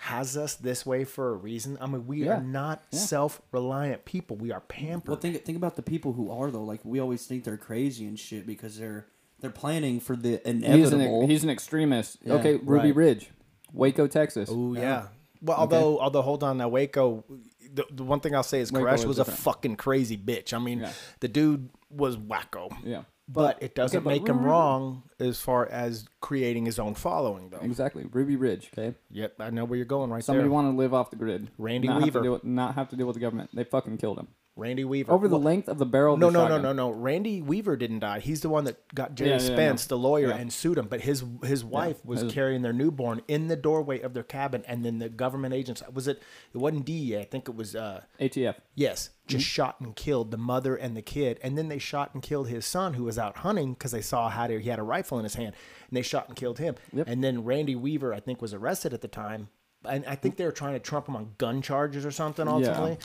has us this way for a reason? I mean, we Yeah. are not Yeah. self reliant people. We are pampered. Well, think think about the people who are though. Like we always think they're crazy and shit because they're they're planning for the He's inevitable. an, he's an extremist. Yeah, okay, Ruby right. Ridge, Waco, Texas. Oh yeah. Well, although although hold on now, Waco. The, the one thing I'll say is Waco Koresh is was a different. fucking crazy bitch. I mean, Yeah. the dude was wacko. Yeah. But it doesn't okay, but make him wrong as far as creating his own following, though. Exactly, Ruby Ridge. Okay, Yep, I know where you're going right somebody there. wanted to live off the grid. Randy not Have Weaver. to deal with, not have to deal with the government. They fucking killed him Randy Weaver. over the Well, length of the barrel. Of no, the no, no, shotgun. no, no. Randy Weaver didn't die. He's the one that got Gerry Yeah, yeah, Spence, no. the lawyer, Yeah. and sued him. But his his wife was his- carrying their newborn in the doorway of their cabin, and then the government agents was it? It wasn't DEA. I think it was. uh ATF. Yes, just Mm-hmm. shot and killed the mother and the kid, and then they shot and killed his son who was out hunting because they saw how to, he had a rifle in his hand, and they shot and killed him. Yep. And then Randy Weaver, I think, was arrested at the time, and I think they were trying to trump him on gun charges or something ultimately.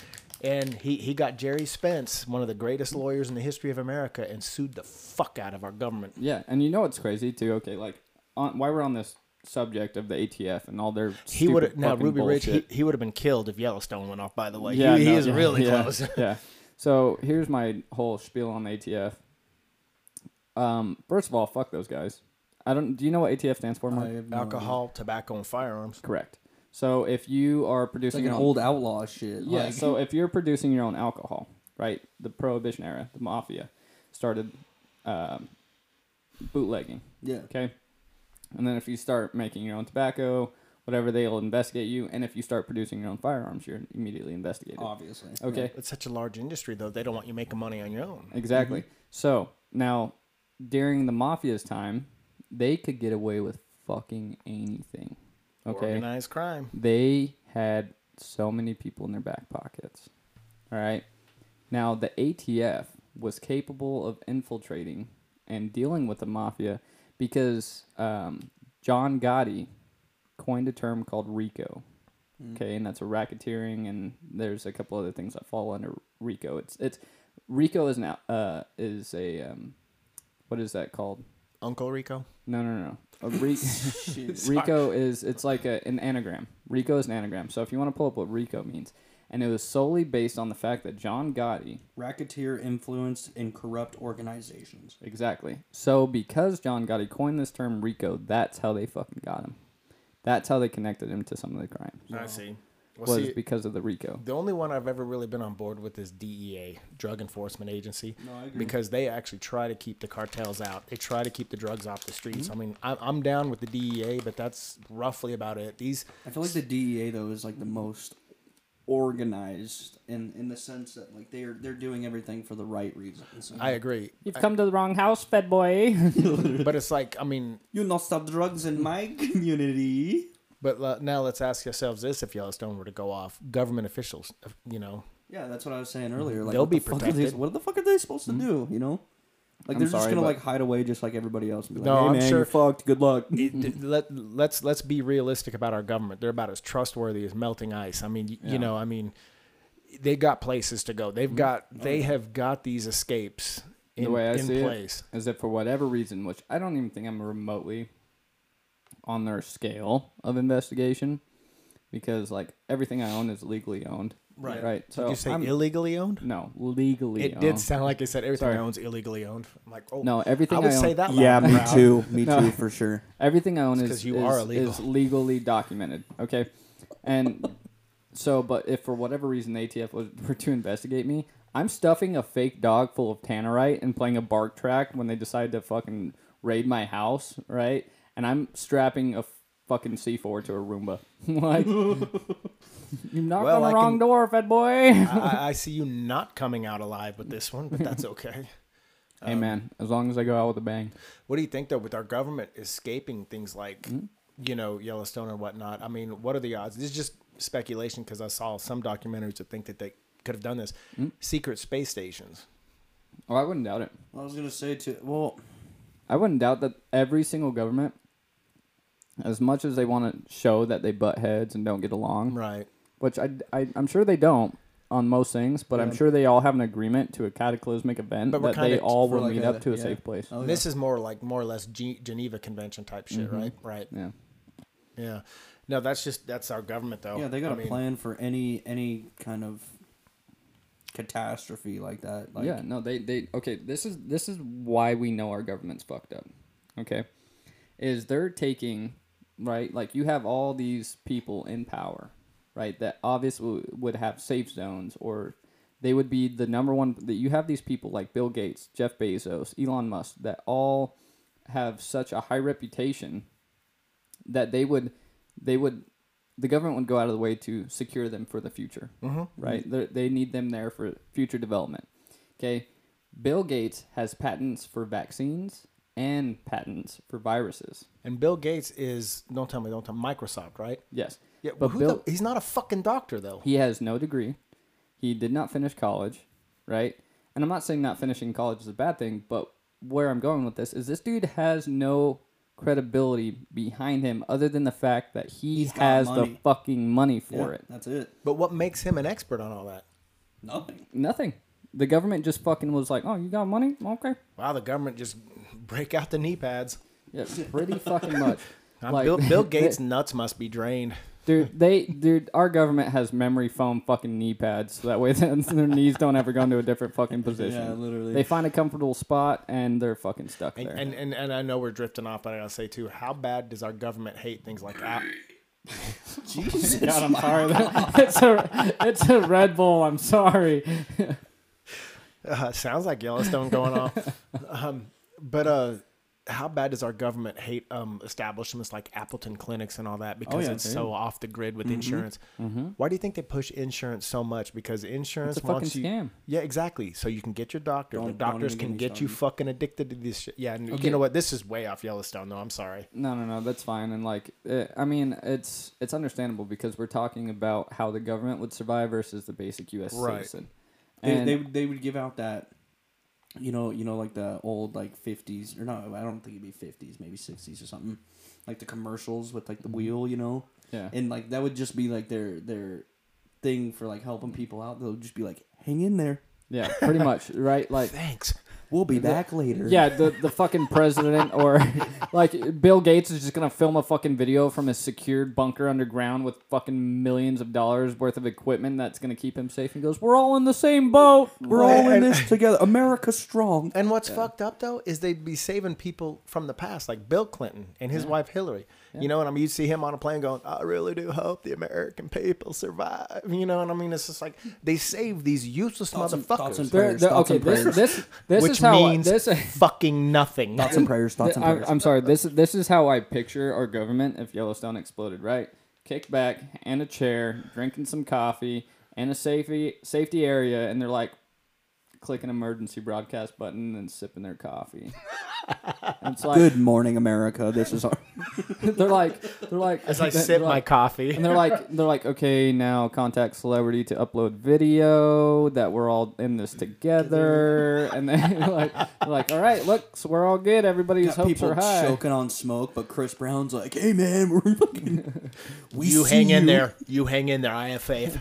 And he, he got Gerry Spence, one of the greatest lawyers in the history of America, and sued the fuck out of our government. Yeah, and you know what's crazy too? Okay, like on, why we're on this subject of the ATF and all their He would have stupid now fucking Ruby Ridge. He, he would have been killed if Yellowstone went off. By the way, yeah, he, he is yeah, really yeah, close. yeah. So here's my whole spiel on the ATF. Um, first of all, fuck those guys. I don't. Do you know what ATF stands for? Mark? I have no Alcohol, tobacco, and firearms. Correct. So if you are producing like an your own- old outlaw shit. Yeah. Like, So if you're producing your own alcohol, right? The Prohibition era, the mafia started um, bootlegging. yeah. Okay. And then if you start making your own tobacco, whatever, they'll investigate you. And if you start producing your own firearms, you're immediately investigated. Obviously. Okay. It's such a large industry, though. They don't want you making money on your own. Exactly. So now, during the mafia's time, they could get away with fucking anything. Okay. Organized crime. They had so many people in their back pockets. All right. Now, the ATF was capable of infiltrating and dealing with the mafia because um, John Gotti coined a term called RICO. Okay, and that's a racketeering, and there's a couple other things that fall under RICO. It's it's RICO is now uh, is a um, what is that called? Uncle Rico. No, no, no. A Ri- Rico is it's like a, an anagram. Rico is an anagram. So if you want to pull up what Rico means, and it was solely based on the fact that John Gotti, Racketeer influenced in corrupt organizations. exactly. So because John Gotti coined this term Rico, that's how they fucking got him. That's how they connected him to some of the crimes. I see. Well, Was see, because of the Rico. the only one I've ever really been on board with is DEA, Drug Enforcement Agency, No, I agree. because they actually try to keep the cartels out. They try to keep the drugs off the streets. Mm-hmm. I mean, I'm, I'm down with the DEA, but that's roughly about it. These I feel like the DEA though is like the most organized in in the sense that like they're they're doing everything for the right reasons. I agree, You've come to the wrong house, Fed boy. but it's like I mean, you not stop drugs in my community. But uh, now let's ask ourselves this: If Yellowstone were to go off, government officials, uh, you know, Yeah, that's what I was saying earlier. Like, They'll what be the fuck are they- protected. Mm-hmm. what the fuck are they supposed to do? You know, like I'm they're just gonna but- like hide away just like everybody else. And be like, No, hey, I'm man, sure- you're fucked. Good luck. let let's let's be realistic about our government. They're about as trustworthy as melting ice. I mean, y Yeah. you know, I mean, they got places to go. They've got they have got these escapes in, the way I in see place. it is that for whatever reason, which I don't even think I'm remotely on their scale of investigation, because like everything I own is legally owned. Right. Right. Did So you say I'm- illegally owned? no, legally. It owned. did sound like it said everything Sorry. I own's illegally owned. I'm like, oh, No, everything I would I say that. yeah, loud and me proud. too. Me No. too, for sure. Everything I own It's is 'cause you is, are illegal. is legally documented. Okay, and so, but if for whatever reason the ATF was, were to investigate me, I'm stuffing a fake dog full of tannerite and playing a bark track when they decide to fucking raid my house, right? And I'm strapping a fucking C4 to a Roomba. like, you knocked Well, on the I wrong can- door, Fed boy. I, I see you not coming out alive with this one, but that's okay. hey man, as long as I go out with a bang. What do you think though, with our government escaping things like, Hmm? you know, Yellowstone and whatnot? I mean, what are the odds? This is just speculation because I saw some documentaries that think that they could have done this. Hmm? Secret space stations. Oh, I wouldn't doubt it. I was gonna say too. Well, I wouldn't doubt that every single government, as much as they want to show that they butt heads and don't get along, Right. which I, I am sure they don't on most things, but I'm sure they all have an agreement to a cataclysmic event But that they all will like meet a- up to a safe place. oh, This is more like more or less G- Geneva Convention type shit, Mhm. right? Right. Yeah, Yeah. No, that's just that's our government though. yeah, they got I a mean, plan for any any kind of catastrophe like that. Like, yeah. No, they they okay. This is this is why we know our government's fucked up. Okay, is they're taking right like you have all these people in power, right? That obviously would have safe zones or they would be the number one that you have these people like Bill Gates, Jeff Bezos, Elon Musk that all have such a high reputation that they would they would the government would go out of the way to secure them for the future Mhm. right They're, they need them there for future development okay bill gates has patents for vaccines and patents for viruses And Bill Gates is don't tell me, don't tell me, Microsoft, right? yes Yeah, But who Bill- the, he's not a fucking doctor though. he has no degree he did not finish college right and i'm not saying not finishing college is a bad thing but where i'm going with this is this dude has no credibility behind him other than the fact that he He's got the fucking money for Yeah, it? That's it. But what makes him an expert on all that? Nothing. Nothing. The government just fucking was like, "Oh, you got money? Okay." Wow, the government just break out the knee pads. Yeah, pretty fucking much. Like- Bill, Bill Gates' nuts must be drained. Dude, they dude, our government has memory foam fucking knee pads, so that way their knees don't ever go into a different fucking position. Yeah, literally. They find a comfortable spot and they're fucking stuck And, there. and, and, and I know we're drifting off, but I gotta say too, how bad does our government hate things like that? Jesus. God, I'm sorry. it's a it's a Red Bull. I'm sorry. Uh, sounds like Yellowstone going off. Um, but uh, how bad does our government hate um, establishments like Appleton clinics and all that because yeah, it's dude. so off the grid with insurance? Why do you think they push insurance so much? Because insurance It's a fucking you. scam. Yeah, exactly. So you can get your doctor. Don't- the doctors can get you fucking addicted to this shit. Yeah, and Okay. you know what? This is way off Yellowstone, though. I'm sorry. No, no, no. That's fine. And like, eh, I mean, it's it's understandable because we're talking about how the government would survive versus the basic U.S. Right. citizen. They, And they would they would give out that, you know, you know, like the old like fifties or no, I don't think it'd be fifties, maybe sixties or something, like the commercials with like the mm-hmm. wheel, you know, yeah, and like that would just be like their their thing for like helping people out. They'll just be like, hang in there, yeah, pretty much, right? Like, Thanks. We'll be back later. yeah, the the fucking president or like Bill Gates is just gonna film a fucking video from a secured bunker underground with fucking millions of dollars worth of equipment that's gonna keep him safe. And he goes, "We're all in the same boat." we're all in this together. America strong. And what's fucked up though is they'd be saving people from the past, like Bill Clinton and his wife Hillary. You know, and I mean, you see him on a plane going, "I really do hope the American people survive." You know, and I mean, it's just like they save these useless Thoughts and- motherfuckers, thoughts and They're- prayers. they're- thoughts okay, and this prayers. this this which is how means this. fucking nothing. thoughts and prayers. Thoughts and I'm, prayers. I'm sorry. This this is how I picture our government if Yellowstone exploded. Right, kick back and a chair, drinking some coffee, and a safety safety area, and they're like, click an emergency broadcast button and sipping their coffee. And it's like Good morning, America. This is our. they're like they're like As I they're sip my like- coffee, and they're like they're like okay now contact celebrity to upload video that we're all in this together and then like they're like all right look so we're all good everybody's Got hopes people are high choking on smoke, but Chris Brown's like, "Hey man, we're fucking, we you see hang in you." there. You hang in there. I have faith.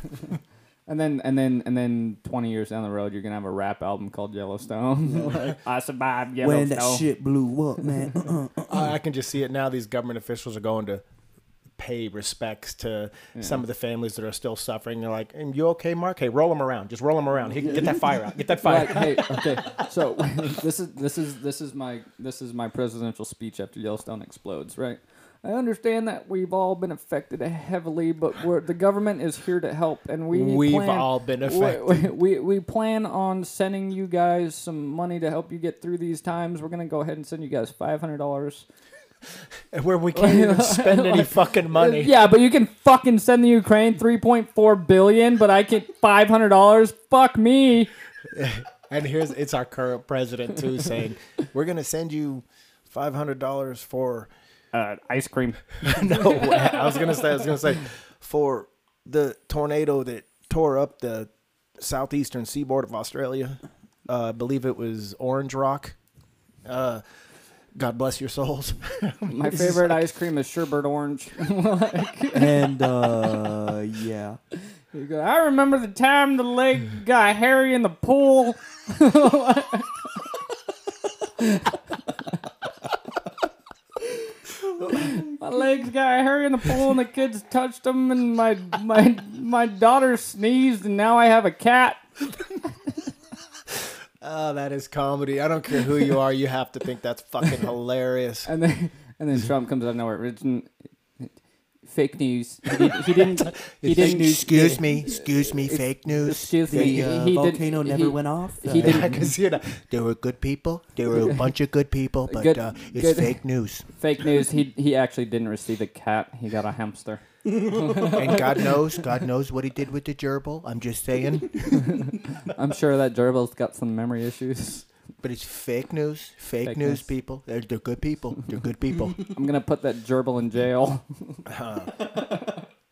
And then and then and then twenty years down the road, you're gonna have a rap album called Yellowstone. like, I survived Yellowstone. When that shit blew up, man. Uh-uh, uh-uh. I I can just see it now. These government officials are going to pay respects to some of the families that are still suffering. They're like, "And you okay, Mark? Hey, roll them around. Just roll them around. Hey, get that fire out. Get that fire." Like, hey, okay. So this is this is this is my this is my presidential speech after Yellowstone explodes, right? I understand that we've all been affected heavily, but we're, the government is here to help, and we We've plan- all been affected. We, we we plan on sending you guys some money to help you get through these times. We're gonna go ahead and send you guys five hundred dollars. Where we can't even spend any fucking money. Yeah, but you can fucking send the Ukraine three point four billion, but I get five hundred dollars. Fuck me. And here's it's our current president too saying, "We're gonna send you five hundred dollars for." Uh, ice cream. no, I was gonna say. I was gonna say for the tornado that tore up the southeastern seaboard of Australia. Uh, I believe it was Orange Rock. Uh, God bless your souls. My favorite ice cream is sherbet orange. and uh, yeah, You go, I remember the time the leg got hairy in the pool. my legs got hairy in the pool, and the kids touched them, and my my my daughter sneezed, and now I have a cat. Oh, that is comedy. I don't care who you are. You have to think that's fucking hilarious. And then and then Trump comes out of nowhere. It's Fake news. He, did, he didn't. He didn't. Excuse me. Excuse me. Fake news. Excuse me. the he, uh, he did- volcano never he- went off. he Uh, didn't- I can see it. There were good people. There were a bunch of good people, but Good- uh, it's good. fake news. Fake news. He he actually didn't receive a cat. He got a hamster. And God knows, God knows what he did with the gerbil. I'm just saying. I'm sure that gerbil's got some memory issues. But it's fake news. Fake, Fake news, news. people. They're, they're good people. They're good people. I'm gonna put that gerbil in jail.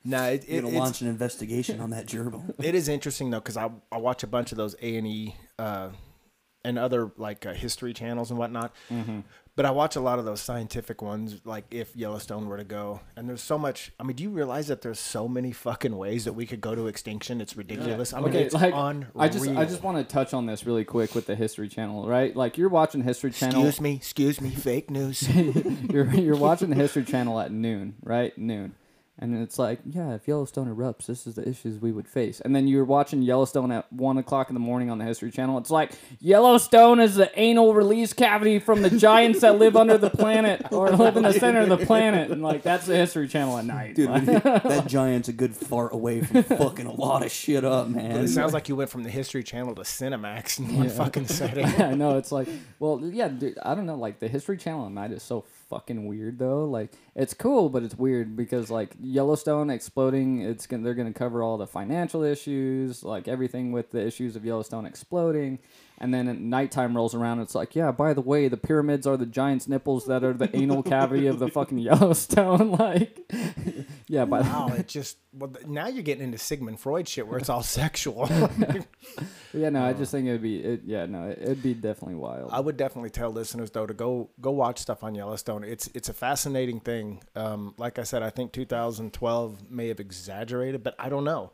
nah, it, You're it, gonna launch an investigation on that gerbil. it is interesting though because I, I watch a bunch of those A and E uh, and other like uh, history channels and whatnot. Mm-hmm. But I watch a lot of those scientific ones, like if Yellowstone were to go. And there's so much. I mean, do you realize that there's so many fucking ways that we could go to extinction? It's ridiculous. I mean, okay, it's like unreal. I just I just want to touch on this really quick with the History Channel, right? Like you're watching History Channel. Excuse me, excuse me, fake news. you're you're watching the History Channel at noon, right? Noon. And it's like, yeah, if Yellowstone erupts, this is the issues we would face. And then you're watching Yellowstone at one o'clock in the morning on the History Channel. It's like Yellowstone is the anal release cavity from the giants that live under the planet or live in the center of the planet, and like that's the History Channel at night. Dude, that giant's a good fart away from fucking a lot of shit up, man. it sounds like you went from the History Channel to Cinemax in one fucking setting. I know it's like, well, yeah, dude, I don't know. Like the History Channel at night is so fucking weird though. Like it's cool, but it's weird because like Yellowstone exploding, it's gonna they're gonna cover all the financial issues, like everything with the issues of Yellowstone exploding. And then at nighttime rolls around, it's like, yeah, by the way, the pyramids are the giant's nipples that are the anal cavity of the fucking Yellowstone. like, yeah, by the Wow, it just well now you're getting into Sigmund Freud shit where it's all sexual. yeah, no, I just think it'd be, it, yeah, no, it, it'd be definitely wild. I would definitely tell listeners though to go go watch stuff on Yellowstone. It's it's a fascinating thing. Um, like I said, I think 2012 may have exaggerated, but I don't know.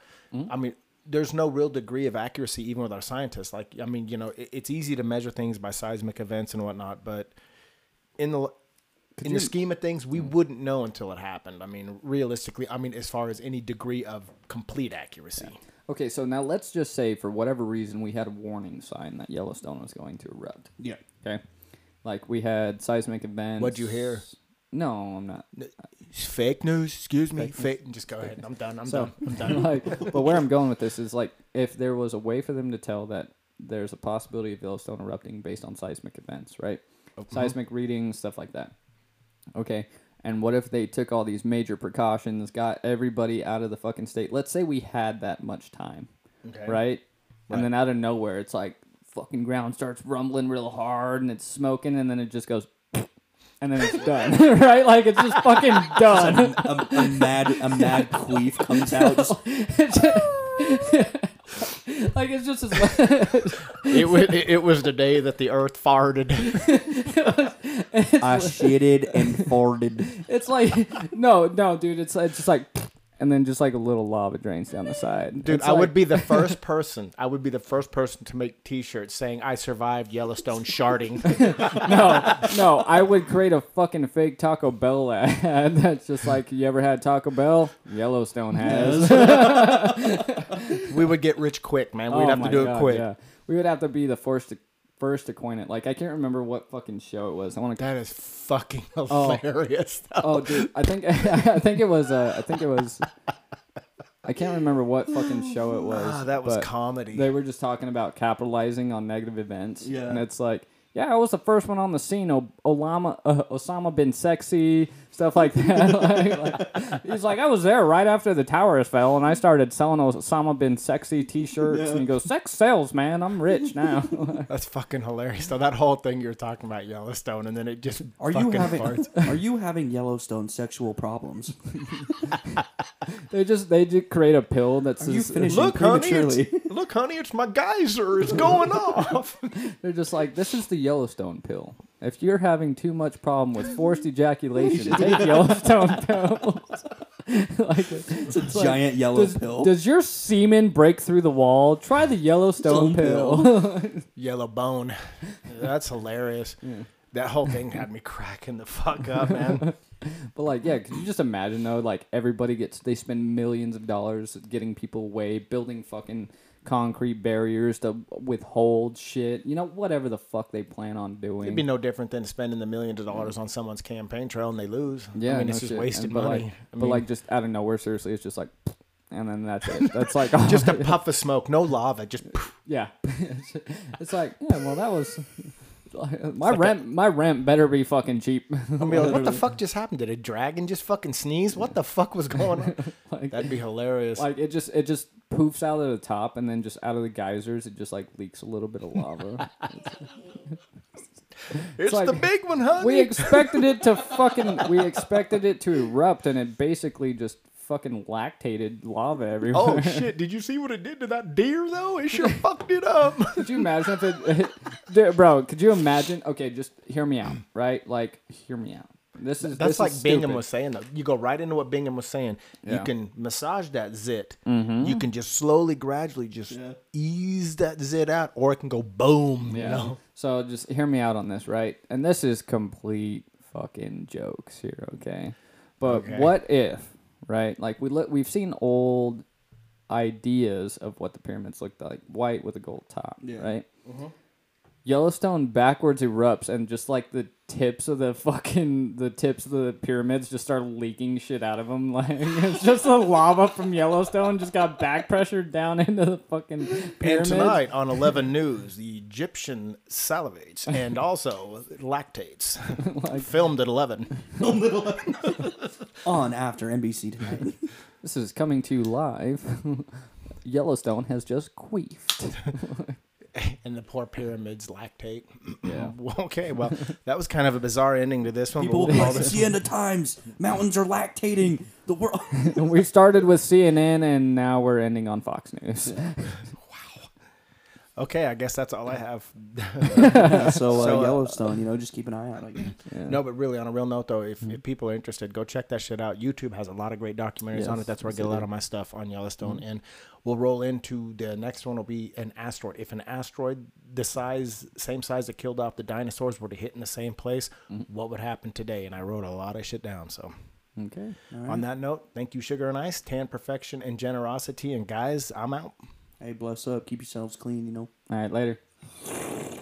I mean, there's no real degree of accuracy even with our scientists. Like, I mean, you know, it, it's easy to measure things by seismic events and whatnot, but in the in the scheme of things, we mm. wouldn't know until it happened. I mean, realistically, I mean, as far as any degree of complete accuracy. Okay, so now let's just say for whatever reason we had a warning sign that Yellowstone was going to erupt. yeah. Okay, like we had seismic events. What'd you hear? No, I'm not. Fake news. Excuse me. Fake. Just go ahead. I'm done. I'm So, done. I'm done. like, but where I'm going with this is like, if there was a way for them to tell that there's a possibility of Yellowstone erupting based on seismic events, right? Oh, uh-huh. Seismic readings, stuff like that. Okay, and what if they took all these major precautions, got everybody out of the fucking state? Let's say we had that much time, Okay. right? And then out of nowhere, it's like fucking ground starts rumbling real hard, and it's smoking, and then it just goes. And then it's done, right? Like it's just fucking done. A, a mad a mad queef comes out. Just, like it's just as it, was, it was the day that the earth farted. I shitted and farted. it's like no no dude it's it's just like and then just like a little lava drains down the side Dude, It's I like- would be the first person. I would be the first person to make T-shirts saying I survived Yellowstone sharding. no no I would create a fucking fake Taco Bell ad that's just like you ever had Taco Bell Yellowstone has we would get rich quick, man. We'd Oh have to do God, it quick. yeah we would have to be the first to first to coin it like I can't remember what fucking show it was I want to That is fucking hilarious. though. oh dude I think I think it was uh I think it was I can't remember what fucking show it was Ah, that was comedy. They were just talking about capitalizing on negative events. Yeah. And it's like, yeah, I was the first one on the scene. O- Olama, uh, Osama bin sexy, stuff like that. like, like- he's like, I was there right after the towers fell, and I started selling Osama bin sexy T-shirts. And he goes, "Sex sells, man. I'm rich now." That's fucking hilarious. So that whole thing you're talking about Yellowstone, and then it just Are fucking you having farts. Are you having Yellowstone sexual problems? they just they just create a pill that's Are just- finishing Look, honey, it's, look, honey, it's my geyser. It's going off. They're just like, this is the Yellowstone pill. If you're having too much problem with forced ejaculation, take Yellowstone pills. like, it's, It's a giant yellow does, pill. does your semen break through the wall? Try the Yellowstone Stone pill. Yellow bone. That's hilarious. That whole thing had me cracking the fuck up, man. but like, yeah, could you just imagine though? Like everybody gets, they spend millions of dollars getting people away, building fucking concrete barriers to withhold shit. You know, whatever the fuck they plan on doing. It'd be no different than spending the millions of dollars on someone's campaign trail and they lose. Yeah, I mean, no it's just shit. wasted And- but money. Like, I but like, just out of nowhere, seriously, it's just like, and then that's it. That's like just a puff of smoke, no lava, just yeah. it's like, yeah, well, that was my rent. My rent better be fucking cheap. I mean, like, what the fuck just happened? Did a dragon just fucking sneeze? What the fuck was going on? like, That'd be hilarious. like it just it just poofs out of the top, and then just out of the geysers, it just like leaks a little bit of lava. it's like- the big one, honey. we expected it to fucking we expected it to erupt, and it basically just fucking lactated lava oh, everywhere. Oh shit! Did you see what it did to that deer though? It sure fucked it up. Could you imagine if it, Dude, bro? Could you imagine? Okay, just hear me out, right? Like, hear me out. This is That's this like is Bingham stupid. was saying. Though. You go right into what Bingham was saying. You can massage that zit. Mm-hmm. You can just slowly, gradually, just ease that zit out, or it can go boom. Yeah. You know. So just hear me out on this, right? And this is complete fucking jokes here, okay? But Okay. what if, right? Like we look, we've seen old ideas of what the pyramids looked like, white with a gold top, Yeah. right? Mm-hmm. Yellowstone backwards erupts and just like the tips of the fucking the tips of the pyramids just start leaking shit out of them like it's just the lava from Yellowstone just got back pressured down into the fucking And tonight on Eleven News, the Egyptian salivates and also lactates. Filmed at eleven. On after NBC tonight. This is coming to you live. Yellowstone has just queefed. And the poor pyramids lactate. Yeah. okay, well, that was kind of a bizarre ending to this one. People will we'll call this the end of times. Mountains are lactating. The world. we started with CNN and now we're ending on Fox News. Wow. Okay, I guess that's all I have. Yeah, so, uh, So, uh, Yellowstone, you know, just keep an eye out. I guess. No, but really, on a real note, though, if, if people are interested, go check that shit out. YouTube has a lot of great documentaries on it. That's where I get a lot of my stuff on Yellowstone. And we'll roll into the next one. Will be an asteroid. If an asteroid the size, same size that killed off the dinosaurs, were to hit in the same place, mm-hmm. what would happen today? And I wrote a lot of shit down. So, Okay. on that note, thank you, Sugar and Ice, Tan Perfection, and Generosity. And guys, I'm out. Hey, bless up. Keep yourselves clean, you know. All right, later. Bye.